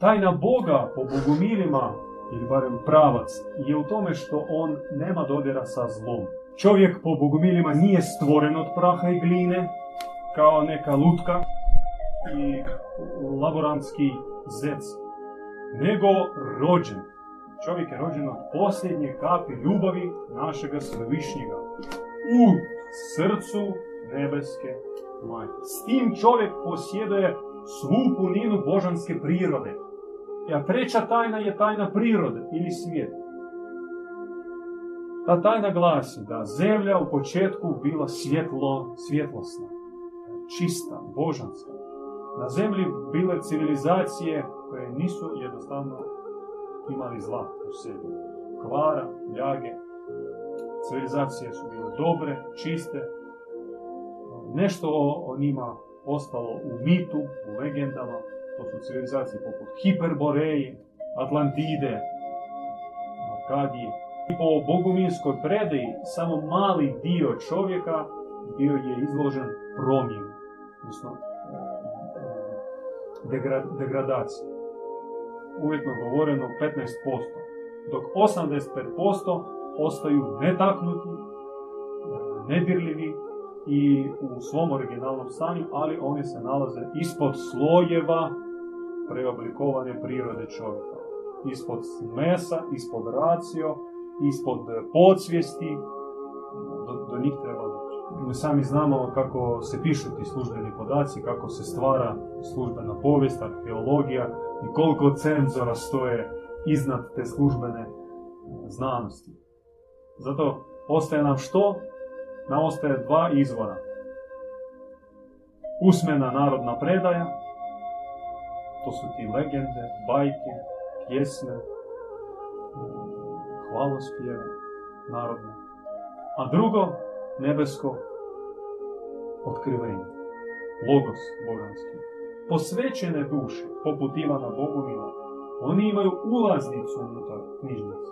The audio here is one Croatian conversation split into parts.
Tajna Boga po bogumilima, ili barem pravac, je u tome što on nema dodira sa zlom. Čovjek po bogumilima nije stvoren od praha i gline, kao neka lutka i laborantski zec, nego rođen. Čovjek je rođen od posljednje kapi ljubavi našega svevišnjega u srcu nebeske majke. S tim čovjek posjeduje svu puninu božanske prirode. A treća tajna je tajna prirode ili svijeta. Ta tajna glasi da zemlja u početku bila svjetlo, svjetlosna, čista, božanska. Na zemlji bile civilizacije koje nisu jednostavno imali zla u sebi. Kvara, ljage, civilizacije su bile dobre, čiste. Nešto o njima ostalo u mitu, u legendama. To su civilizacije poput Hiperboreje, Atlantide, Arkadije. I po boguminskoj predaji samo mali dio čovjeka bio je izložen promjenu, odnosno degradaciji. Uvjetno govoreno 15%, dok 85% ostaju netaknuti, nedirljivi i u svom originalnom stanju, ali oni se nalaze ispod slojeva preoblikovane prirode čovjeka. Ispod mesa, ispod racio, ispod podsvijesti, do, do njih treba doći. Mi sami znamo kako se pišu ti službeni podaci, kako se stvara službena povijest, arheologija i koliko cenzora stoje iznad te službene znanosti. Zato ostaje nam što? Nam ostaje dva izvora. Usmena narodna predaja, to su ti legende, bajke, pjesme, hvalospjeve narodne. A drugo, nebesko otkrivenje, logos božanski. Posvećene duše, poput Ivana Bogumila, oni imaju ulaznicu unutar knjižnice.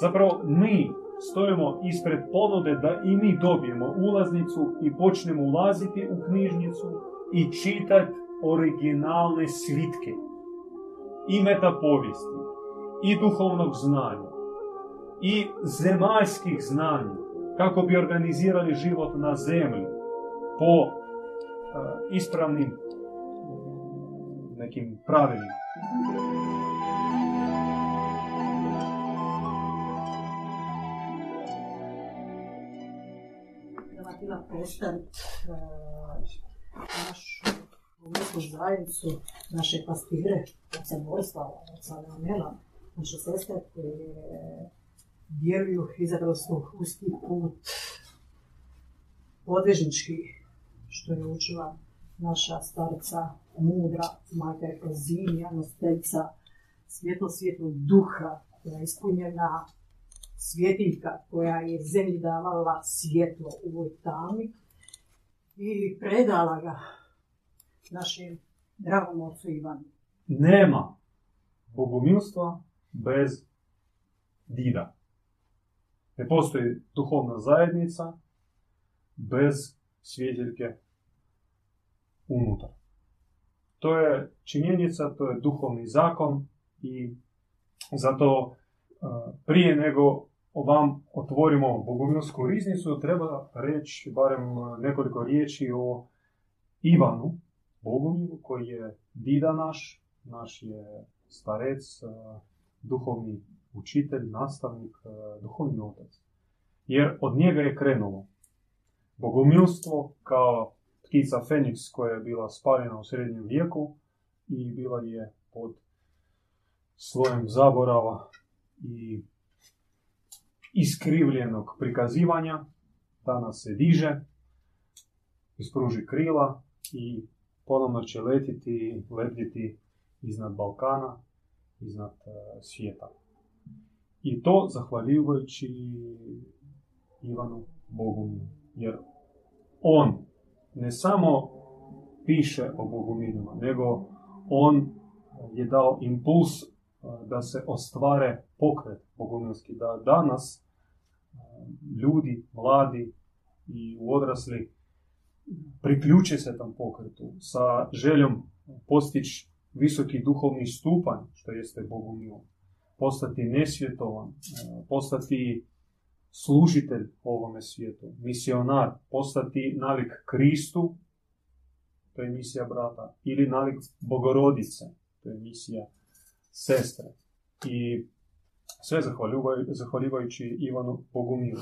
Zapravo, mi stojimo ispred ponude da i mi dobijemo ulaznicu i počnemo ulaziti u knjižnicu i čitati originalne svitke i metapovijesti i duhovnog znanja i zemaljskih znanja kako bi organizirali život na zemlji po uh, ispravnim nekim pravilima. predstaviti našu umjetnu zajednicu, naše pastire, oca Borislava, oca Leonela, naše sestre koje vjeruju, izabrali su usti put podvežnički, što je učila naša starica mudra, majka je Prozinija, nositeljica svjetlo svjetlog duha, koja je ispunjena svjetiljka koja je zemlji davala svjetlo u ovoj tami i predala ga našem dragom ocu Ivanu. Nema bogomilstva bez dida. Ne postoji duhovna zajednica bez svjetiljke unutar. To je činjenica, to je duhovni zakon i zato prije nego vam otvorimo Bogumilsku riznicu, treba reći barem nekoliko riječi o Ivanu Bogumilu, koji je dida naš, naš je starec, duhovni učitelj, nastavnik, duhovni otac. Jer od njega je krenulo bogumilstvo kao ptica Feniks koja je bila spaljena u srednjem vijeku i bila je pod slojem zaborava i iskrivljenog prikazivanja, danas se diže, ispruži krila i ponovno će letiti, letiti iznad Balkana, iznad uh, svijeta. I to zahvaljujući Ivanu Bogumilu. Jer on ne samo piše o Boguminima, nego on je dao impuls da se ostvare pokret bogumilski, da danas ljudi, mladi i odrasli priključe se tam pokretu sa željom postići visoki duhovni stupanj, što jeste Bogumilo. Postati nesvjetovan, e, postati služitelj ovome svijetu, misionar, postati nalik Kristu, to je misija brata, ili nalik Bogorodice, to je misija sestre. I sve zahvaljujući Ivanu Bogumilu.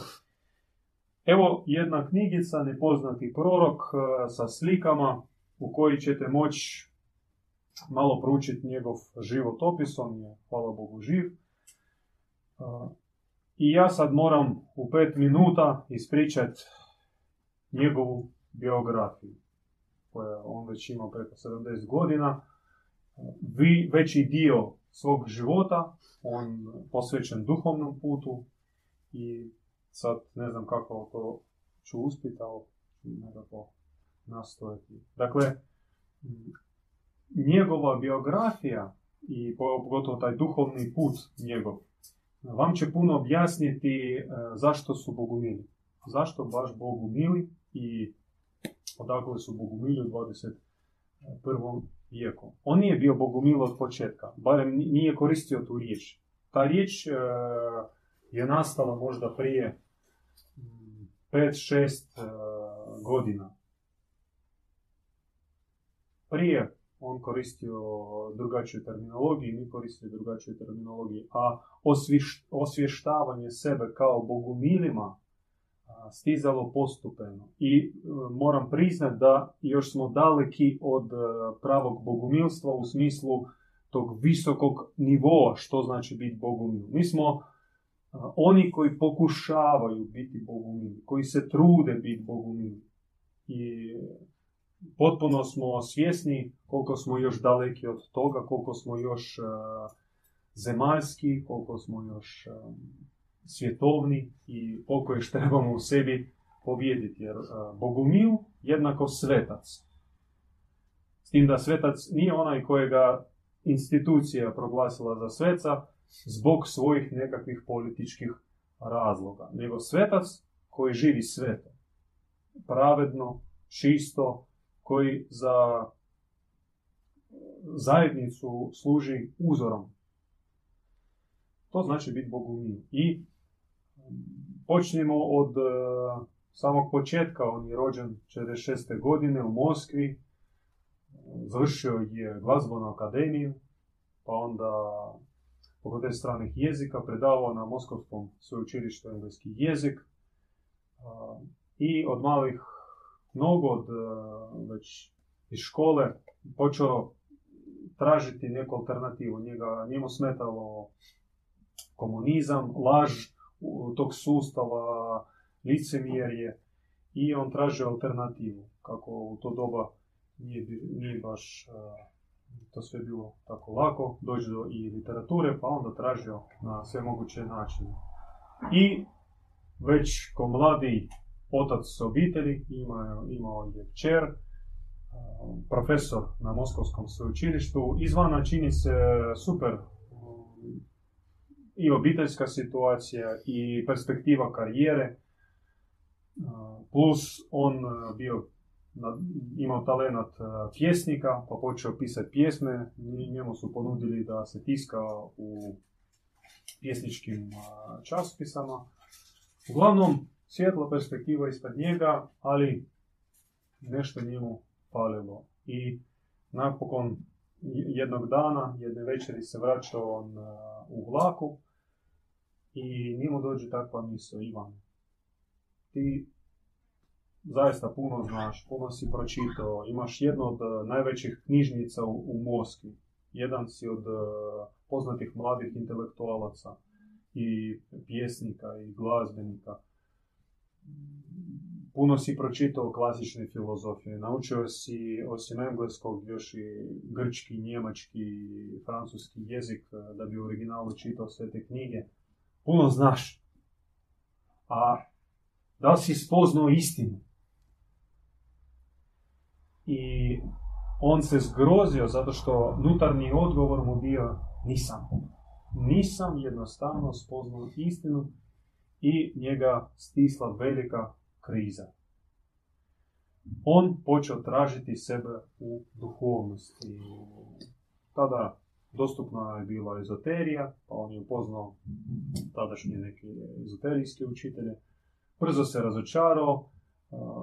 Evo jedna knjigica, Nepoznati prorok, e, sa slikama u koji ćete moći malo proučiti njegov životopis, on je, hvala Bogu, živ. E, I ja sad moram u pet minuta ispričati njegovu biografiju, koja on već ima preko 70 godina. Vi, veći dio svog života, on posvećen duhovnom putu i sad ne znam kako to ću uspjeti, ali ću nekako nastojati. Dakle, njegova biografija i pogotovo taj duhovni put njegov vam će puno objasniti e, zašto su bogumili. Zašto baš bogumili i odakle su bogumili u 21. vijeku. On nije bio bogumil od početka, barem nije koristio tu riječ. Ta riječ e, je nastala možda prije 5-6 e, godina. Prije on koristio drugačiju terminologiju, mi koristio drugačiju terminologiju, a osvještavanje sebe kao bogumilima stizalo postupeno. I e, moram priznati da još smo daleki od e, pravog bogumilstva u smislu tog visokog nivoa što znači biti bogumil. Mi smo oni koji pokušavaju biti bogumili, koji se trude biti bogumili. I potpuno smo svjesni koliko smo još daleki od toga, koliko smo još uh, zemaljski, koliko smo još uh, svjetovni i koliko još trebamo u sebi pobijediti. Jer uh, bogumil jednako svetac. S tim da svetac nije onaj kojega institucija proglasila za sveca zbog svojih nekakvih političkih razloga, nego svetac koji živi sveto, pravedno, čisto, koji za zajednicu služi uzorom. To znači biti bogumil. I počnemo od e, samog početka. On je rođen 46. godine u Moskvi. Završio je glazbenu akademiju, pa onda fakultet stranih jezika, predavao na Moskovskom sveučilištu engleski jezik. I od malih mnogo od e, već iz škole počeo tražiti neku alternativu. Njega, njemu smetalo komunizam, laž tog sustava, licemjerje i on tražio alternativu. Kako u to doba nije, nije baš to sve bilo tako lako, doći do i literature, pa onda tražio na sve moguće načine. I već ko mladi otac s obitelji, imao, imao je čer, profesor na Moskovskom sveučilištu. Izvana čini se super i obiteljska situacija i perspektiva karijere. Plus on bio imao talenat pjesnika, pa počeo pisati pjesme. Njemu su ponudili da se tiska u pjesničkim časopisama. Uglavnom, svjetla perspektiva ispred njega, ali nešto njemu falilo. I napokon jednog dana, jedne večeri se vraćao on u vlaku i njemu dođe takva misla, Ivan, ti zaista puno znaš, puno si pročitao, imaš jednu od najvećih knjižnica u, u Moskvi, jedan si od poznatih mladih intelektualaca i pjesnika i glazbenika puno si pročitao klasične filozofije, naučio si osim engleskog još i grčki, njemački, francuski jezik eh, da bi u originalu čitao sve te knjige. Puno znaš. A da li si spoznao istinu? I on se zgrozio zato što nutarnji odgovor mu bio nisam. Nisam jednostavno spoznao istinu i njega stisla velika kriza. On počeo tražiti sebe u duhovnosti. tada dostupna je bila ezoterija, pa on je upoznao tadašnje neke ezoterijske učitelje. Brzo se razočarao,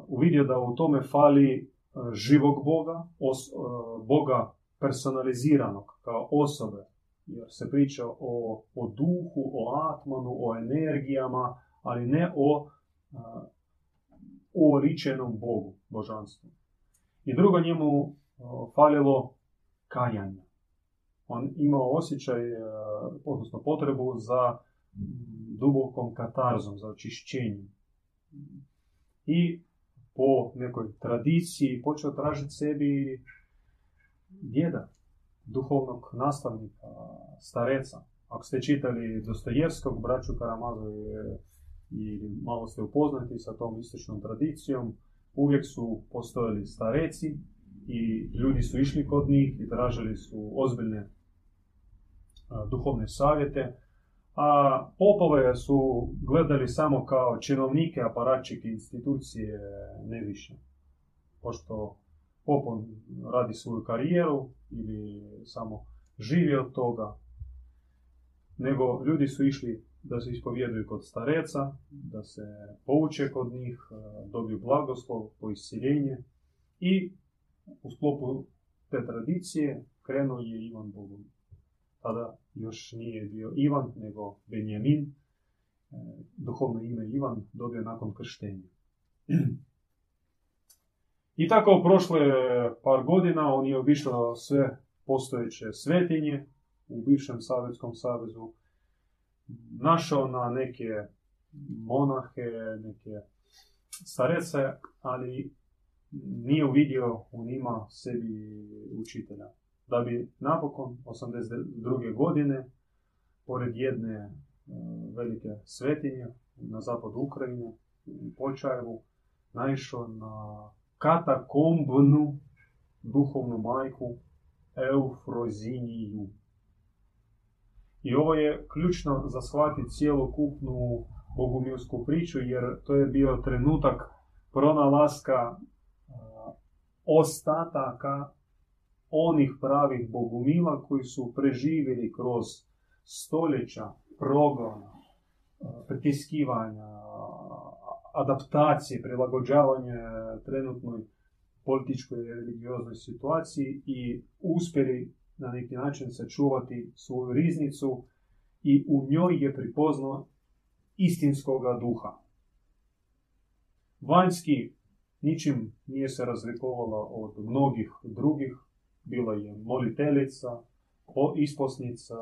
uvidio da u tome fali živog Boga, Boga personaliziranog kao osobe, jer se priča o, o duhu, o atmanu, o energijama, ali ne o uoličenom Bogu, božanstvu. I drugo njemu falilo kajanje. On imao osjećaj, odnosno potrebu za dubokom katarzom, za očišćenjem. I po nekoj tradiciji počeo tražiti sebi djeda, duhovnog nastavnika, stareca. Ako ste čitali Dostojevskog, braću Karamazu i malo ste upoznati sa tom istočnom tradicijom, uvijek su postojali stareci i ljudi su išli kod njih i tražili su ozbiljne duhovne savjete, a popove su gledali samo kao činovnike, aparatčike, institucije, ne više. Pošto popon radi svoju karijeru ili samo živi od toga, nego ljudi su išli da se ispovjeduju kod stareca, da se pouče kod njih, dobiju blagoslov, poisceljenje i u sklopu te tradicije krenuo je Ivan Bogom. Tada još nije bio Ivan, nego Benjamin. E, duhovno ime Ivan dobio nakon krštenja. I tako prošle par godina on je obišao sve postojeće svetinje u bivšem Savjetskom savezu. Našao na neke monahe, neke starece, ali nije uvidio u njima sebi učitelja da bi napokon 82. godine, pored jedne e, velike svetinje na zapadu Ukrajine, u Počajevu, naišao na katakombnu duhovnu majku Eufroziniju. I ovo je ključno za shvatiti cijelokupnu bogumilsku priču, jer to je bio trenutak pronalaska ostataka onih pravih bogumila koji su preživjeli kroz stoljeća progona, pritiskivanja, adaptacije, prilagođavanje trenutnoj političkoj i religioznoj situaciji i uspjeli na neki način sačuvati svoju riznicu i u njoj je pripoznao istinskoga duha. Vanjski ničim nije se razlikovala od mnogih drugih bila je moliteljica, isposnica,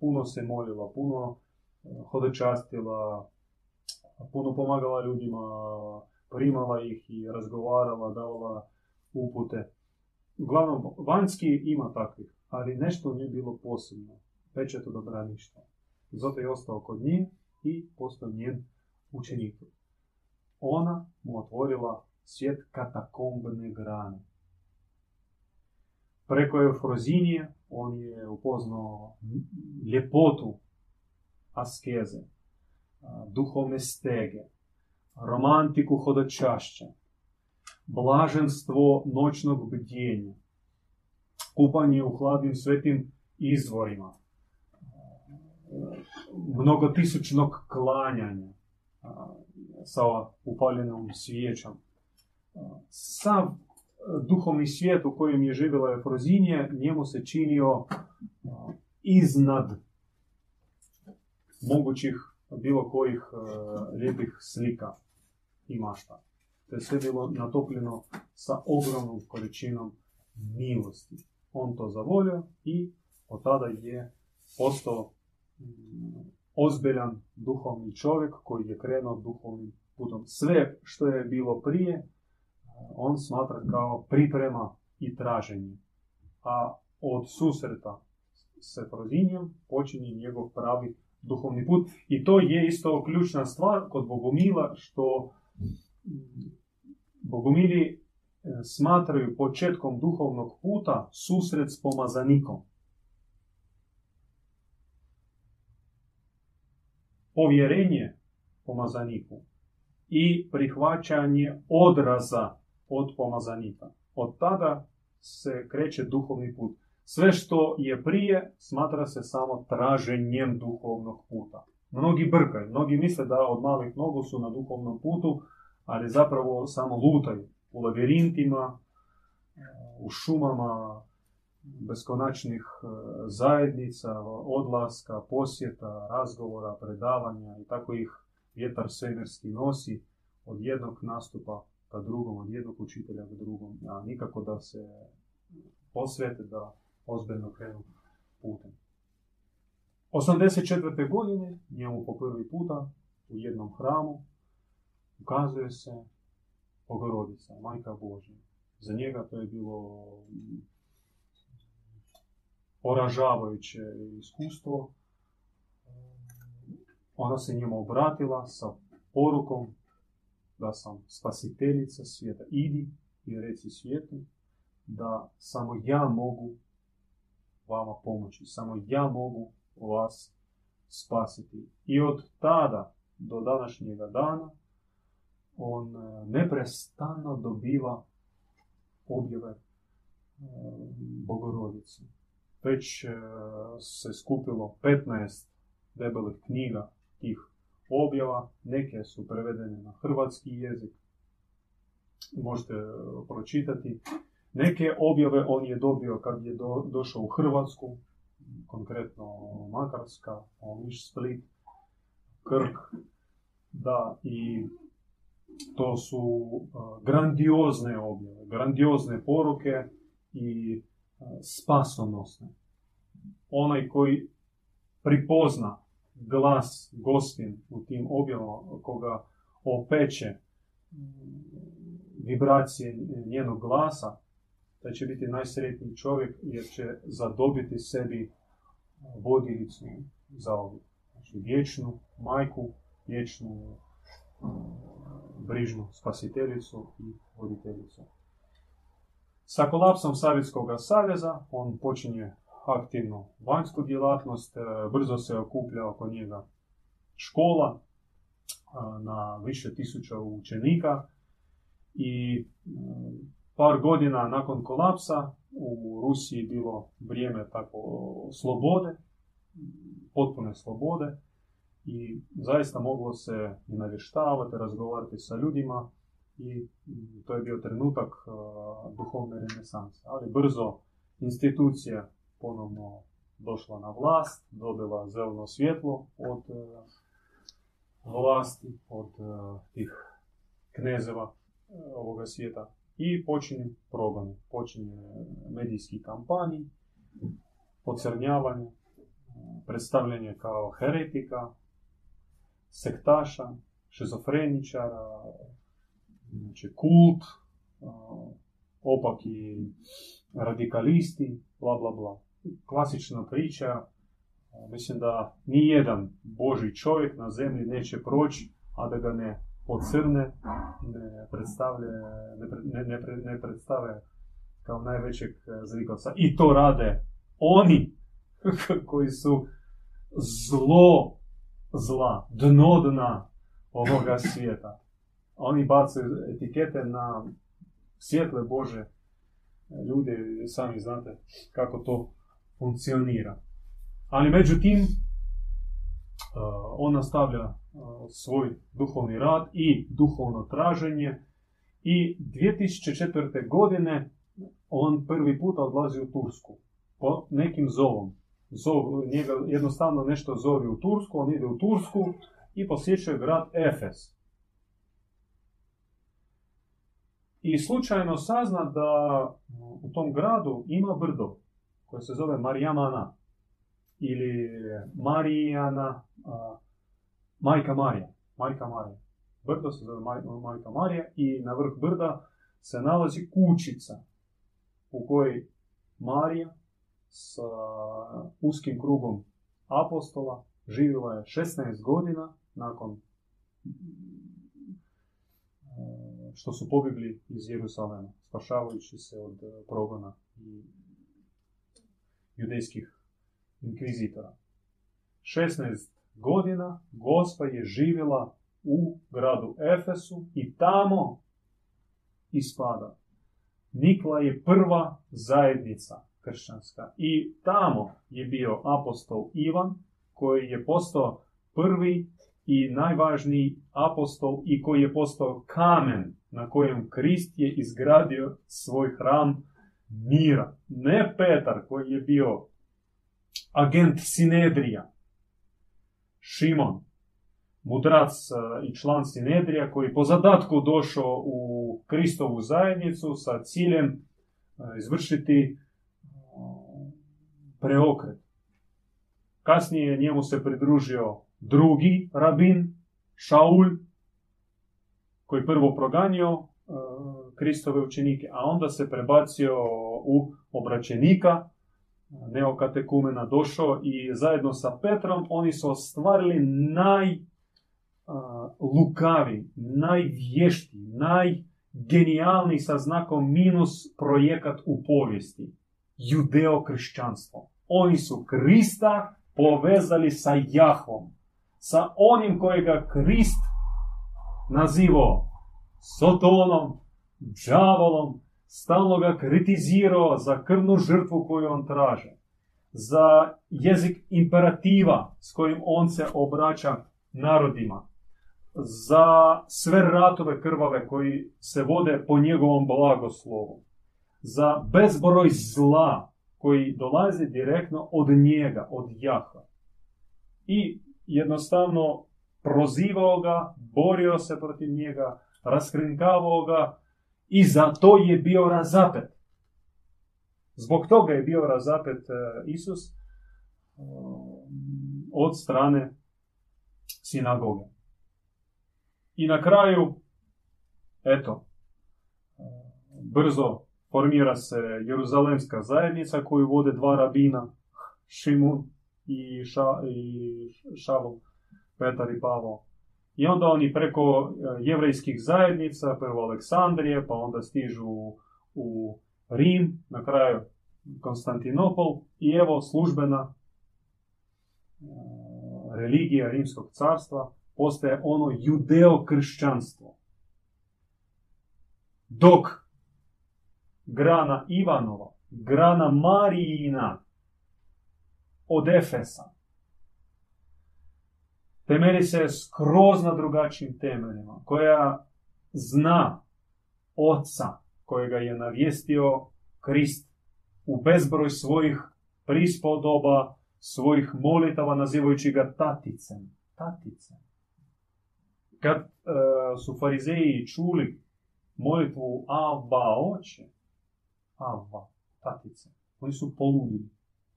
puno se molila, puno e, hodočastila, puno pomagala ljudima, primala ih i razgovarala, davala upute. Uglavnom, vanjski ima takvih, ali nešto nije bilo posebno. To dobra ništa. Zato je ostao kod nje i postao njen učenik. Ona mu otvorila svijet katakombne grane. Preko Eufrozinije on je upoznao ljepotu askeze, duhovne stege, romantiku hodočašća, blaženstvo noćnog bdjenja, kupanje u hladnim svetim izvorima, mnogotisućnog klanjanja sa upaljenom svijećom. Sav duhovni svijet u kojem je živjela Efrozinje, njemu se činio iznad mogućih bilo kojih lijepih slika i mašta. To je sve bilo natopljeno sa ogromnom količinom milosti. On to zavolio i od tada je postao ozbiljan duhovni čovjek koji je krenuo duhovnim putom. Sve što je bilo prije on smatra kao priprema i traženje. A od susreta s Efrodinijom počinje njegov pravi duhovni put. I to je isto ključna stvar kod Bogomila, što Bogomili e, smatraju početkom duhovnog puta susret s pomazanikom. Povjerenje pomazaniku i prihvaćanje odraza od pomazanika. Od tada se kreće duhovni put. Sve što je prije smatra se samo traženjem duhovnog puta. Mnogi brkaju, mnogi misle da od malih nogu su na duhovnom putu, ali zapravo samo lutaju u labirintima, u šumama, beskonačnih e, zajednica, odlaska, posjeta, razgovora, predavanja i tako ih vjetar svemirski nosi od jednog nastupa ka drugom, od jednog učitelja ka drugom, a nikako da se posvete, da ozbiljno krenu putem. 84. godine njemu po prvi puta u jednom hramu ukazuje se Bogorodica, Majka Božja. Za njega to je bilo poražavajuće iskustvo. Ona se njemu obratila sa porukom da sam spasiteljica svijeta. Idi i reci svijetu da samo ja mogu vama pomoći. Samo ja mogu vas spasiti. I od tada do današnjega dana on e, neprestano dobiva objave e, Bogorodice. Već e, se skupilo 15 debelih knjiga tih objava, neke su prevedene na hrvatski jezik, možete pročitati. Neke objave on je dobio kad je došao u Hrvatsku, konkretno Makarska, Omiš, Split, Krk, da i to su grandiozne objave, grandiozne poruke i spasonosne. Onaj koji pripozna glas gospin u tim objavama, koga opeče vibracije njenog glasa, da će biti najsretniji čovjek jer će zadobiti sebi vodilicu za ovu. Znači vječnu majku, vječnu brižnu spasiteljicu i voditeljicu. Sa kolapsom Savjetskog saveza on počinje aktivnu vanjsku djelatnost, e, brzo se okuplja oko njega škola na više tisuća učenika i e, par godina nakon kolapsa u Rusiji bilo vrijeme tako slobode, potpune slobode i zaista moglo se i navještavati, razgovarati sa ljudima i to je bio trenutak duhovne renesanse. Ali brzo institucija ponovno došla na vlast, dobila zeleno svjetlo od vlasti, od tih knezeva ovoga svijeta i počinje progon, počinje medijski kampanji, pocrnjavanje, predstavljanje kao heretika, sektaša, šizofreničara, znači kult, opaki radikalisti, bla bla bla. Klasična priča, mislim da ni jedan Boži čovjek na zemlji neće proći, a da ga ne pocrne, ne predstavlja, ne, ne, ne predstave kao najvećeg zlikovca. I to rade oni koji su zlo zla, dno dna ovoga svijeta. Oni bacaju etikete na svjetle Bože ljude, sami znate kako to funkcionira. Ali međutim, uh, on nastavlja uh, svoj duhovni rad i duhovno traženje i 2004. godine on prvi put odlazi u Tursku po nekim zovom zov, njega jednostavno nešto zove u Tursku, on ide u Tursku i posjećuje grad Efes. I slučajno sazna da u tom gradu ima brdo koje se zove Marijamana ili Marijana, Majka Marija. Majka Marija. Brdo se zove Majka Marija i na vrh brda se nalazi kućica u kojoj Marija sa uskim krugom apostola, živjela je 16 godina nakon što su pobjegli iz Jerusalema, spašavajući se od progona i judejskih inkvizitora. 16 godina gospa je živjela u gradu Efesu i tamo ispada. Nikla je prva zajednica kršćanska. I tamo je bio apostol Ivan, koji je postao prvi i najvažniji apostol i koji je postao kamen na kojem Krist je izgradio svoj hram mira. Ne Petar koji je bio agent Sinedrija, Šimon, mudrac e, i član Sinedrija koji po zadatku došao u Kristovu zajednicu sa ciljem e, izvršiti e, preokret. Kasnije njemu se pridružio drugi rabin, Šaul, koji prvo proganio Kristove učenike, a onda se prebacio u obraćenika, neokatekumena došao i zajedno sa Petrom oni su ostvarili najlukavi, najvješti, najgenijalniji sa znakom minus projekat u povijesti. Judeo-kršćanstvo. Oni su Krista povezali sa Jahvom. Sa onim kojega Krist nazivao Sotonom, džavolom, stalno ga kritizirao za krvnu žrtvu koju on traže, za jezik imperativa s kojim on se obraća narodima, za sve ratove krvave koji se vode po njegovom blagoslovu, za bezbroj zla koji dolazi direktno od njega, od Jahva. I jednostavno prozivao ga, borio se protiv njega, raskrinkavao ga i zato je bio razapet. Zbog toga je bio razapet e, Isus e, od strane sinagoge. I na kraju, eto, e, brzo formira se Jeruzalemska zajednica koju vode dva rabina, Šimun i, Ša, i Šavol, Petar i Pavao. I onda oni preko e, jevrejskih zajednica, prvo Aleksandrije, pa onda stižu u Rim, na kraju Konstantinopol i evo službena e, religija Rimskog carstva postaje ono judeo-kršćanstvo. Dok grana Ivanova, grana Marijina od Efesa, temelji se skroz na drugačijim temeljima, koja zna oca kojega je navijestio Krist u bezbroj svojih prispodoba, svojih molitava nazivajući ga taticem. Taticem. Kad e, su farizeji čuli molitvu Ava oče, Ava, tatice, oni su poludili.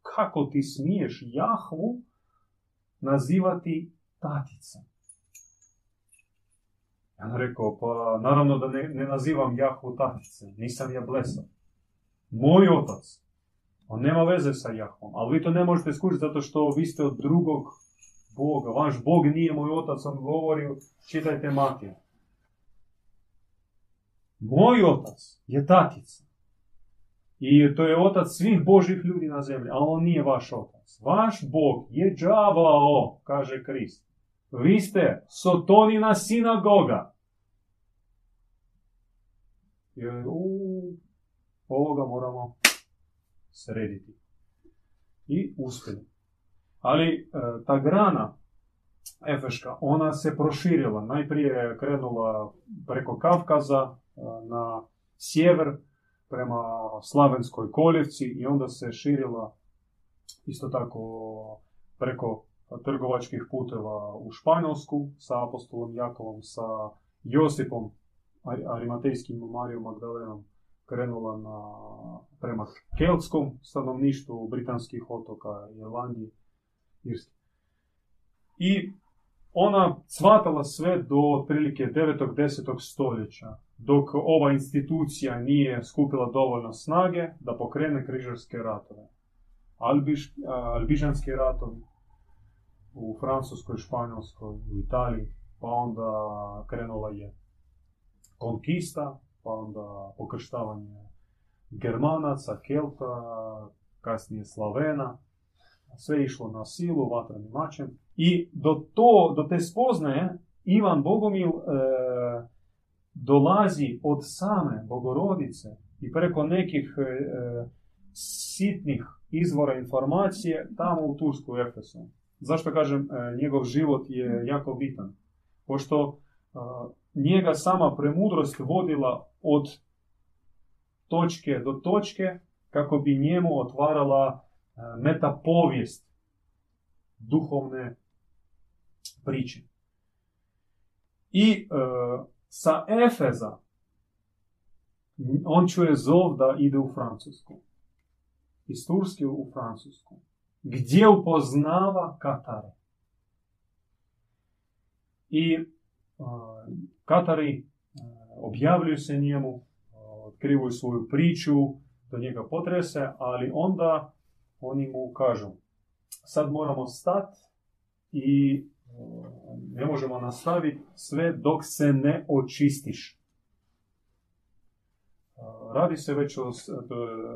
Kako ti smiješ Jahvu nazivati tatica. Ja sam rekao, pa naravno da ne, ne nazivam Jahvu tatice, nisam ja blesav. Moj otac, on nema veze sa Jahvom, ali vi to ne možete skužiti zato što vi ste od drugog Boga. Vaš Bog nije moj otac, on govori, čitajte Matija. Moj otac je tatica. I to je otac svih Božih ljudi na zemlji, ali on nije vaš otac. Vaš Bog je džavao, kaže Krist. Vi ste Sotonina sinagoga. I u, ovoga moramo srediti. I uspjeli. Ali e, ta grana Efeška, ona se proširila. Najprije je krenula preko Kavkaza e, na sjever, prema Slavenskoj koljevci i onda se širila isto tako preko trgovačkih puteva u Španjolsku sa apostolom Jakovom, sa Josipom Arimatejskim Marijom Magdalenom krenula na, prema keltskom stanovništvu britanskih otoka, Irlandije, Irske. I ona cvatala sve do otprilike 9. 10. stoljeća, dok ova institucija nije skupila dovoljno snage da pokrene križarske ratove. Albiš, albižanski ratovi, u Francuskoj, Španjolskoj, u Italiji, pa onda krenula je konkista, pa onda pokrštavanje Germanaca, Kelta, kasnije Slavena, sve išlo na silu, vatrenim mačem. I do, to, do te spoznaje Ivan Bogomil e, dolazi od same Bogorodice i preko nekih e, sitnih izvora informacije tamo u Tursku Efesu. Zašto kažem, e, njegov život je jako bitan? Pošto e, njega sama premudrost vodila od točke do točke kako bi njemu otvarala e, metapovijest duhovne priče. I sa Efeza on čuje zov da ide u Francusku. Iz Turske u Francusku. Gdje upoznava Katare. I Katari objavljuju se njemu, otkrivuju svoju priču, do njega potrese, ali onda oni mu kažu sad moramo stati i ne možemo nastaviti sve dok se ne očistiš. Radi se već o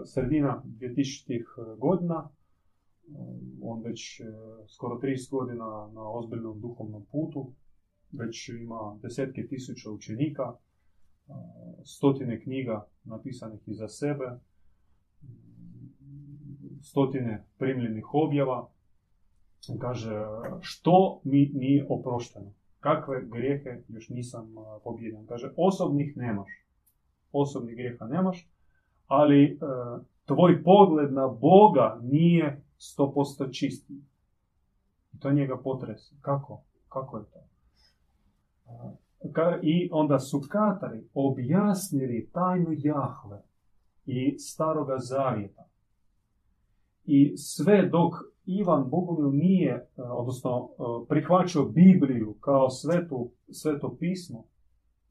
sredina 2000 godina, on već e, skoro 30 godina na ozbiljnom duhovnom putu, već ima desetke tisuća učenika, stotine knjiga napisanih iza sebe, stotine primljenih objava. Kaže, što mi nije oprošteno? Kakve grijehe još nisam pobjedan? Kaže, osobnih nemaš. Osobnih grijeha nemaš, ali tvoj pogled na Boga nije 100% čisti. I to njega potresi. Kako? Kako je to? I onda su Katari objasnili tajnu Jahve i staroga zavjeta. I sve dok Ivan Bogumil nije, e, odnosno e, prihvaćao Bibliju kao svetu, sveto pismo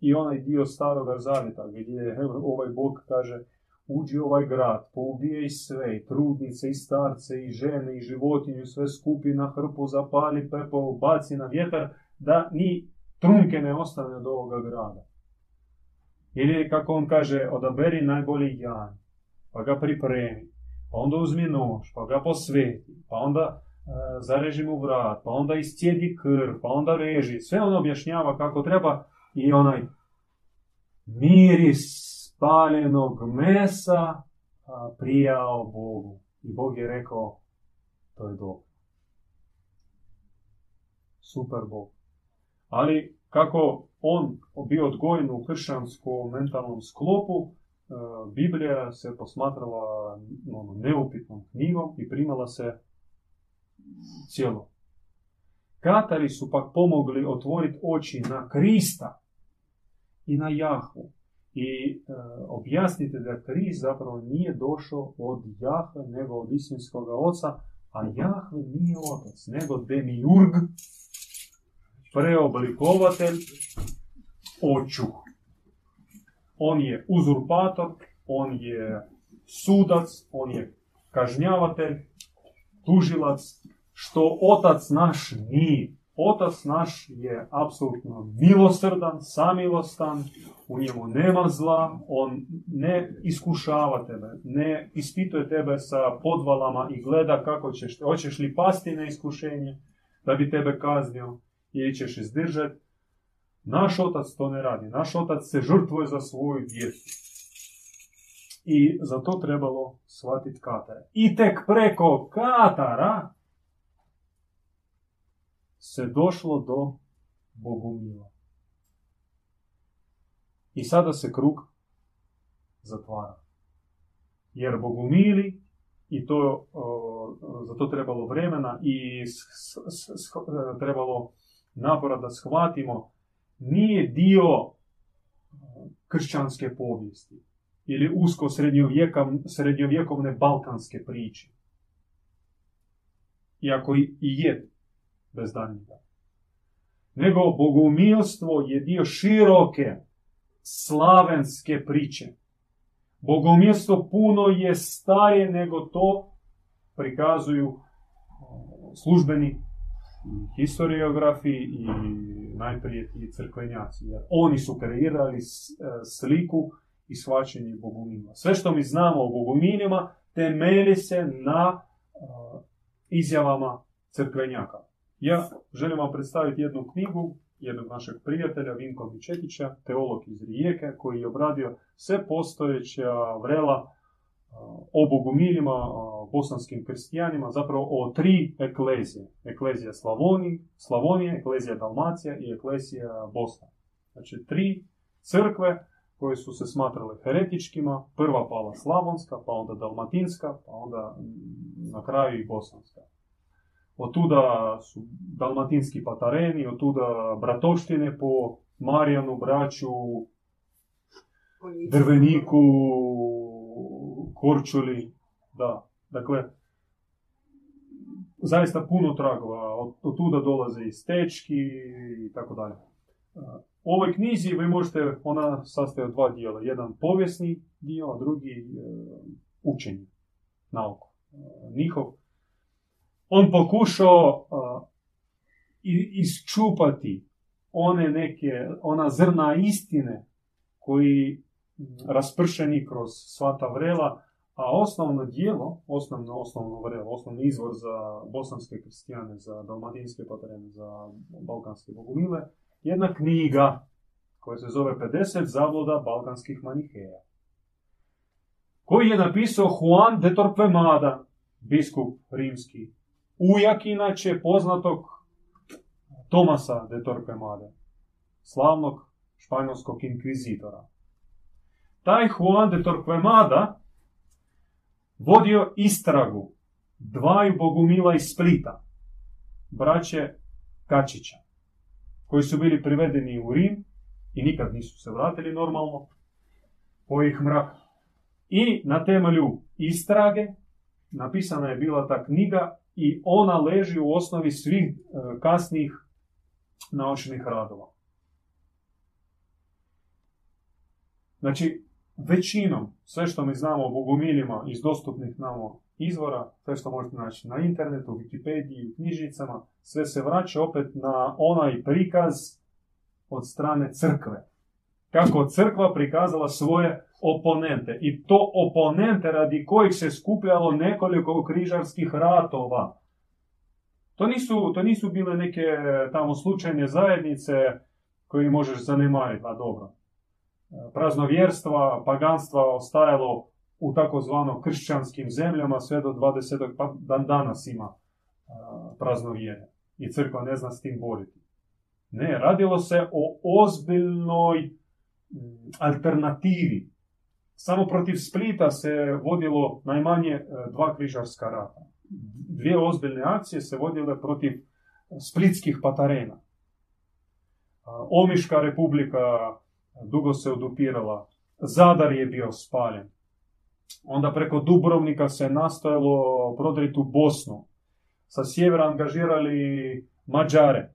i onaj dio staroga zavjeta gdje ovaj Bog kaže uđi u ovaj grad, poubijaj sve, i trudnice, i starce, i žene, i životinju, sve skupi na hrpu, zapali pepeo, baci na vjetar, da ni trunke ne ostane od ovoga grada. Ili kako on kaže, odaberi najbolji jan, pa ga pripremi, pa onda uzmi nož, pa ga posveti, pa onda e, zareži mu vrat, pa onda iscijedi krv, pa onda reži. Sve on objašnjava kako treba i onaj miris spaljenog mesa prijao Bogu. I Bog je rekao, to je dobro. Super Bog. Ali kako on bio odgojen u kršćanskom mentalnom sklopu, e, Biblija se posmatrala ono, neupitnom knjigom i primala se cijelo. Katari su pak pomogli otvoriti oči na Krista i na Jahvu i e, objasnite da kriz zapravo nije došao od Jahve, nego od istinskog oca, a Jahve nije otac, nego demiurg, preoblikovatelj, očuh. On je uzurpator, on je sudac, on je kažnjavatelj, tužilac, što otac naš nije. Otac naš je apsolutno milosrdan, samilostan, u njemu nema zla, on ne iskušava tebe, ne ispituje tebe sa podvalama i gleda kako ćeš, hoćeš li pasti na iskušenje da bi tebe kaznio ili ćeš izdržati. Naš otac to ne radi, naš otac se žrtvuje za svoju djecu. I za to trebalo shvatiti Katara. I tek preko Katara se došlo do Bogumila. I sada se krug zatvara. Jer Bogumili, i to, za to trebalo vremena i trebalo napora da shvatimo, nije dio kršćanske povijesti ili usko srednjovjekovne balkanske priče. Iako i je bez danjega. Nego bogomilstvo je dio široke slavenske priče. Bogomilstvo puno je starije nego to prikazuju službeni historiografi i najprije ti crkvenjaci. Jer oni su kreirali e, sliku i shvaćenje bogumila. Sve što mi znamo o bogumilima temelji se na izjavama crkvenjaka. Ja želim vam predstaviti jednu knjigu jednog našeg prijatelja, Vinko Mičetića, teolog iz Rijeke, koji je obradio sve postojeća vrela o bogumiljima, bosanskim kristijanima, zapravo o tri eklezije. Eklezija Slavonije, Slavonije, eklezija Dalmacija i eklezija Bosna. Znači tri crkve koje su se smatrale heretičkima, prva pala Slavonska, pa onda Dalmatinska, pa onda na kraju i Bosanska. Od tuda su dalmatinski patareni, od tuda bratoštine po Marijanu, Braću, Drveniku, Korčuli, da. Dakle, zaista puno tragova, od, od tuda dolaze i stečki i tako dalje. U ovoj knjizi vi možete, ona sastoji od dva dijela. Jedan povijesni dio, a drugi e, učenje, nauku. E, njihov. On pokušao e, isčupati one neke, ona zrna istine koji raspršeni kroz sva ta vrela, a osnovno dijelo, osnovno, osnovno vrelo, osnovni izvor za bosanske kristijane, za dalmatinske patrene, za balkanske bogumile, jedna knjiga koja se zove 50 zabluda balkanskih maniheja. Koji je napisao Juan de Torquemada, biskup rimski, ujak inače poznatog Tomasa de Torquemada, slavnog španjolskog inkvizitora. Taj Juan de Torquemada vodio istragu dvaju bogumila iz Splita, braće Kačića, koji su bili privedeni u Rim i nikad nisu se vratili normalno, po ih mrak. I na temelju istrage napisana je bila ta knjiga i ona leži u osnovi svih e, kasnijih naučnih radova. Znači, većinom, sve što mi znamo o bogomiljima iz dostupnih nama izvora, sve što možete naći na internetu, u Wikipediji, u knjižnicama, sve se vraća opet na onaj prikaz od strane crkve. Kako crkva prikazala svoje oponente. I to oponente radi kojih se skupljalo nekoliko križarskih ratova. To nisu, to nisu bile neke tamo slučajne zajednice koji možeš zanemariti, a dobro praznovjerstva, paganstva ostajalo u takozvano kršćanskim zemljama sve do 20. pa dan danas ima praznovjere. I crkva ne zna s tim boriti. Ne, radilo se o ozbiljnoj alternativi. Samo protiv Splita se vodilo najmanje e, dva križarska rata. Dvije ozbiljne akcije se vodile protiv splitskih patarena. Omiška republika dugo se odupirala. Zadar je bio spaljen. Onda preko Dubrovnika se nastojalo prodriti u Bosnu. Sa sjevera angažirali Mađare.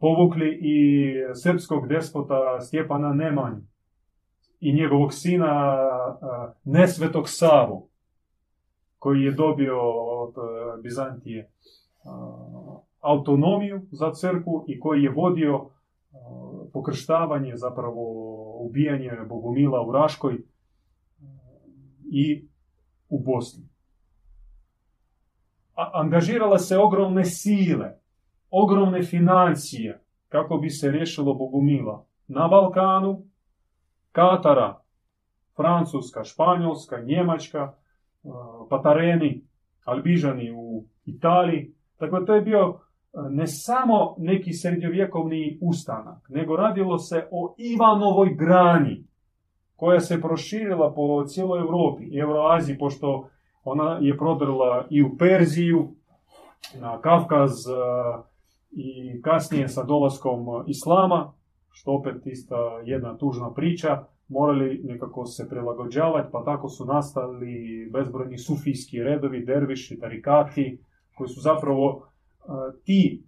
Povukli i srpskog despota Stjepana Nemanj i njegovog sina Nesvetog Savu, koji je dobio od Bizantije autonomiju za crku i koji je vodio pokrštavanje, zapravo ubijanje Bogumila u Raškoj i u Bosni. Angažirala se ogromne sile, ogromne financije kako bi se riješilo Bogumila na Balkanu, Katara, Francuska, Španjolska, Njemačka, Patareni, Albižani u Italiji. Dakle, to je bio ne samo neki srednjovjekovni ustanak, nego radilo se o Ivanovoj grani, koja se proširila po cijeloj Europi i Euroaziji, pošto ona je prodrla i u Perziju, na Kavkaz e, i kasnije sa dolaskom Islama, što opet ista jedna tužna priča, morali nekako se prilagođavati, pa tako su nastali bezbrojni sufijski redovi, derviši, tarikati, koji su zapravo ti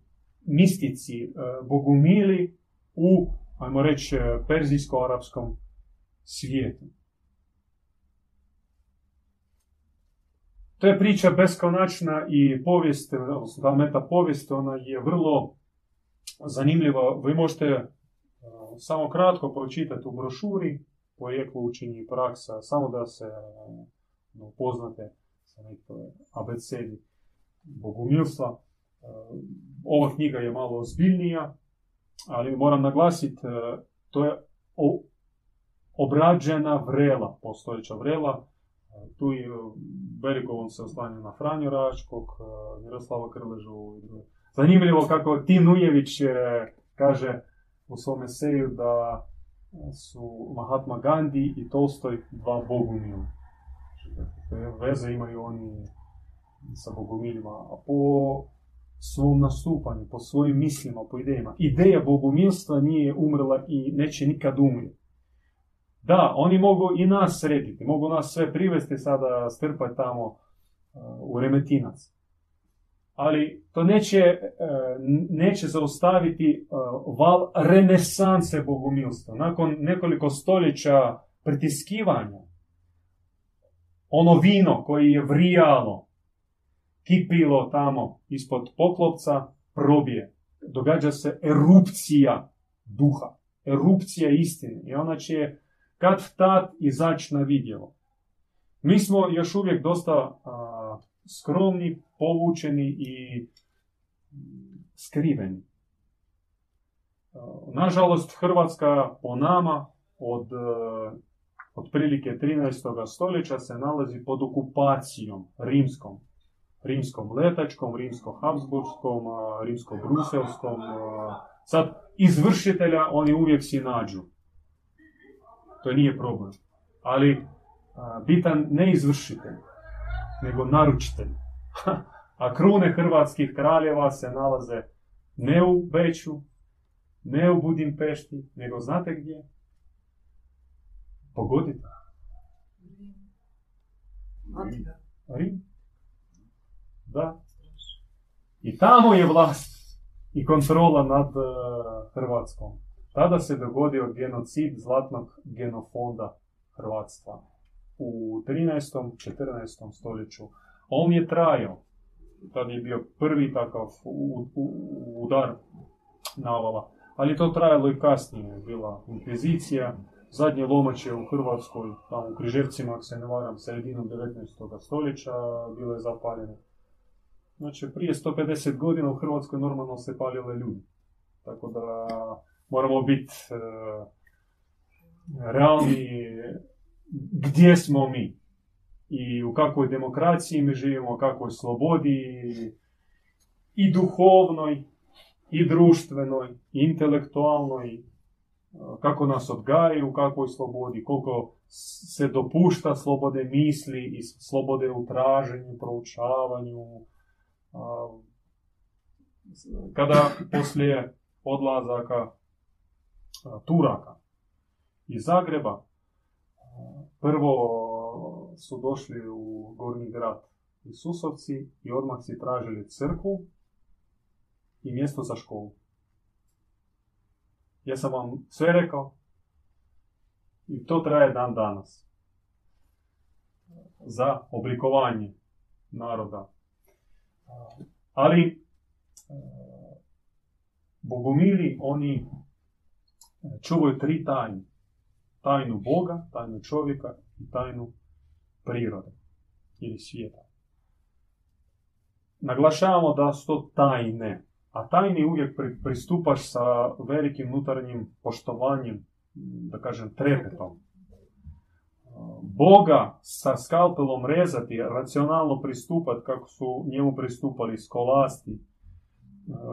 mistici bogumili u, ajmo reći, perzijsko-arapskom svijetu. To je priča beskonačna i povijest, odnosno ta meta povijest, ona je vrlo zanimljiva. Vi možete samo kratko pročitati u brošuri porijeklo učenje i praksa, samo da se upoznate sa nekoj abecedi bogumilstva. Ova knjiga je malo ozbiljnija, ali moram naglasiti, to je obrađena vrela, postojeća vrela, Tu veliko on se oslanja na Franju Račkog, Miroslava Krležu. Zanimljivo kako Tim Nujević kaže u svom eseju da su Mahatma Gandhi i Tolstoj dva bogumila. Veze imaju oni sa bogomiljima. A po svom nastupanju, po svojim mislima, po idejama. Ideja bogumilstva nije umrla i neće nikad umriti. Da, oni mogu i nas srediti, mogu nas sve privesti sada, strpati tamo uh, u Remetinac. Ali to neće, uh, neće zaustaviti uh, val renesanse bogumilstva. Nakon nekoliko stoljeća pritiskivanja, ono vino koji je vrijalo, kipilo tamo ispod poklopca, probije. Događa se erupcija duha, erupcija istine. I ona će kad tad izaći na vidjelo. Mi smo još uvijek dosta skromni, povučeni i skriveni. Nažalost, Hrvatska po nama od otprilike 13. stoljeća se nalazi pod okupacijom rimskom. Rimskom letačkom, rimsko-habsburskom, rimsko-bruselskom. Sad, izvršitelja oni uvijek si nađu to nije problem. Ali bitan ne izvršitelj, nego naručitelj. A krune hrvatskih kraljeva se nalaze ne u Beću, ne u Budimpešti, nego znate gdje? Pogodite. Rim. Da. I tamo je vlast i kontrola nad uh, Hrvatskom. Tada se dogodio genocid zlatnog genofonda Hrvatstva u 13. 14. stoljeću. On je trajao. Tad je bio prvi takav udar navala. Ali to trajalo i kasnije. Bila inkvizicija, zadnje lomače u Hrvatskoj, tamo u Križevcima, ako se ne varam, sredinom 19. stoljeća, bilo je zapaljeno. Znači, prije 150 godina u Hrvatskoj normalno se palile ljudi. Tako da moramo biti uh, realni gdje smo mi i u kakvoj demokraciji mi živimo, u kakvoj slobodi i duhovnoj, i društvenoj, i intelektualnoj, kako nas odgajaju u kakvoj slobodi, koliko se dopušta slobode misli i slobode u traženju, proučavanju. Kada poslije odlazaka Turaka iz Zagreba. Prvo su došli u Gornji grad i Susovci i odmah si tražili crkvu i mjesto za školu. Ja sam vam sve rekao i to traje dan danas. Za oblikovanje naroda. Ali bogomili oni čuvaju tri tajne. Tajnu Boga, tajnu čovjeka i tajnu prirode ili svijeta. Naglašavamo da su to tajne, a tajni uvijek pristupaš sa velikim unutarnjim poštovanjem, da kažem trepetom. Boga sa skalpelom rezati, racionalno pristupati kako su njemu pristupali skolasti,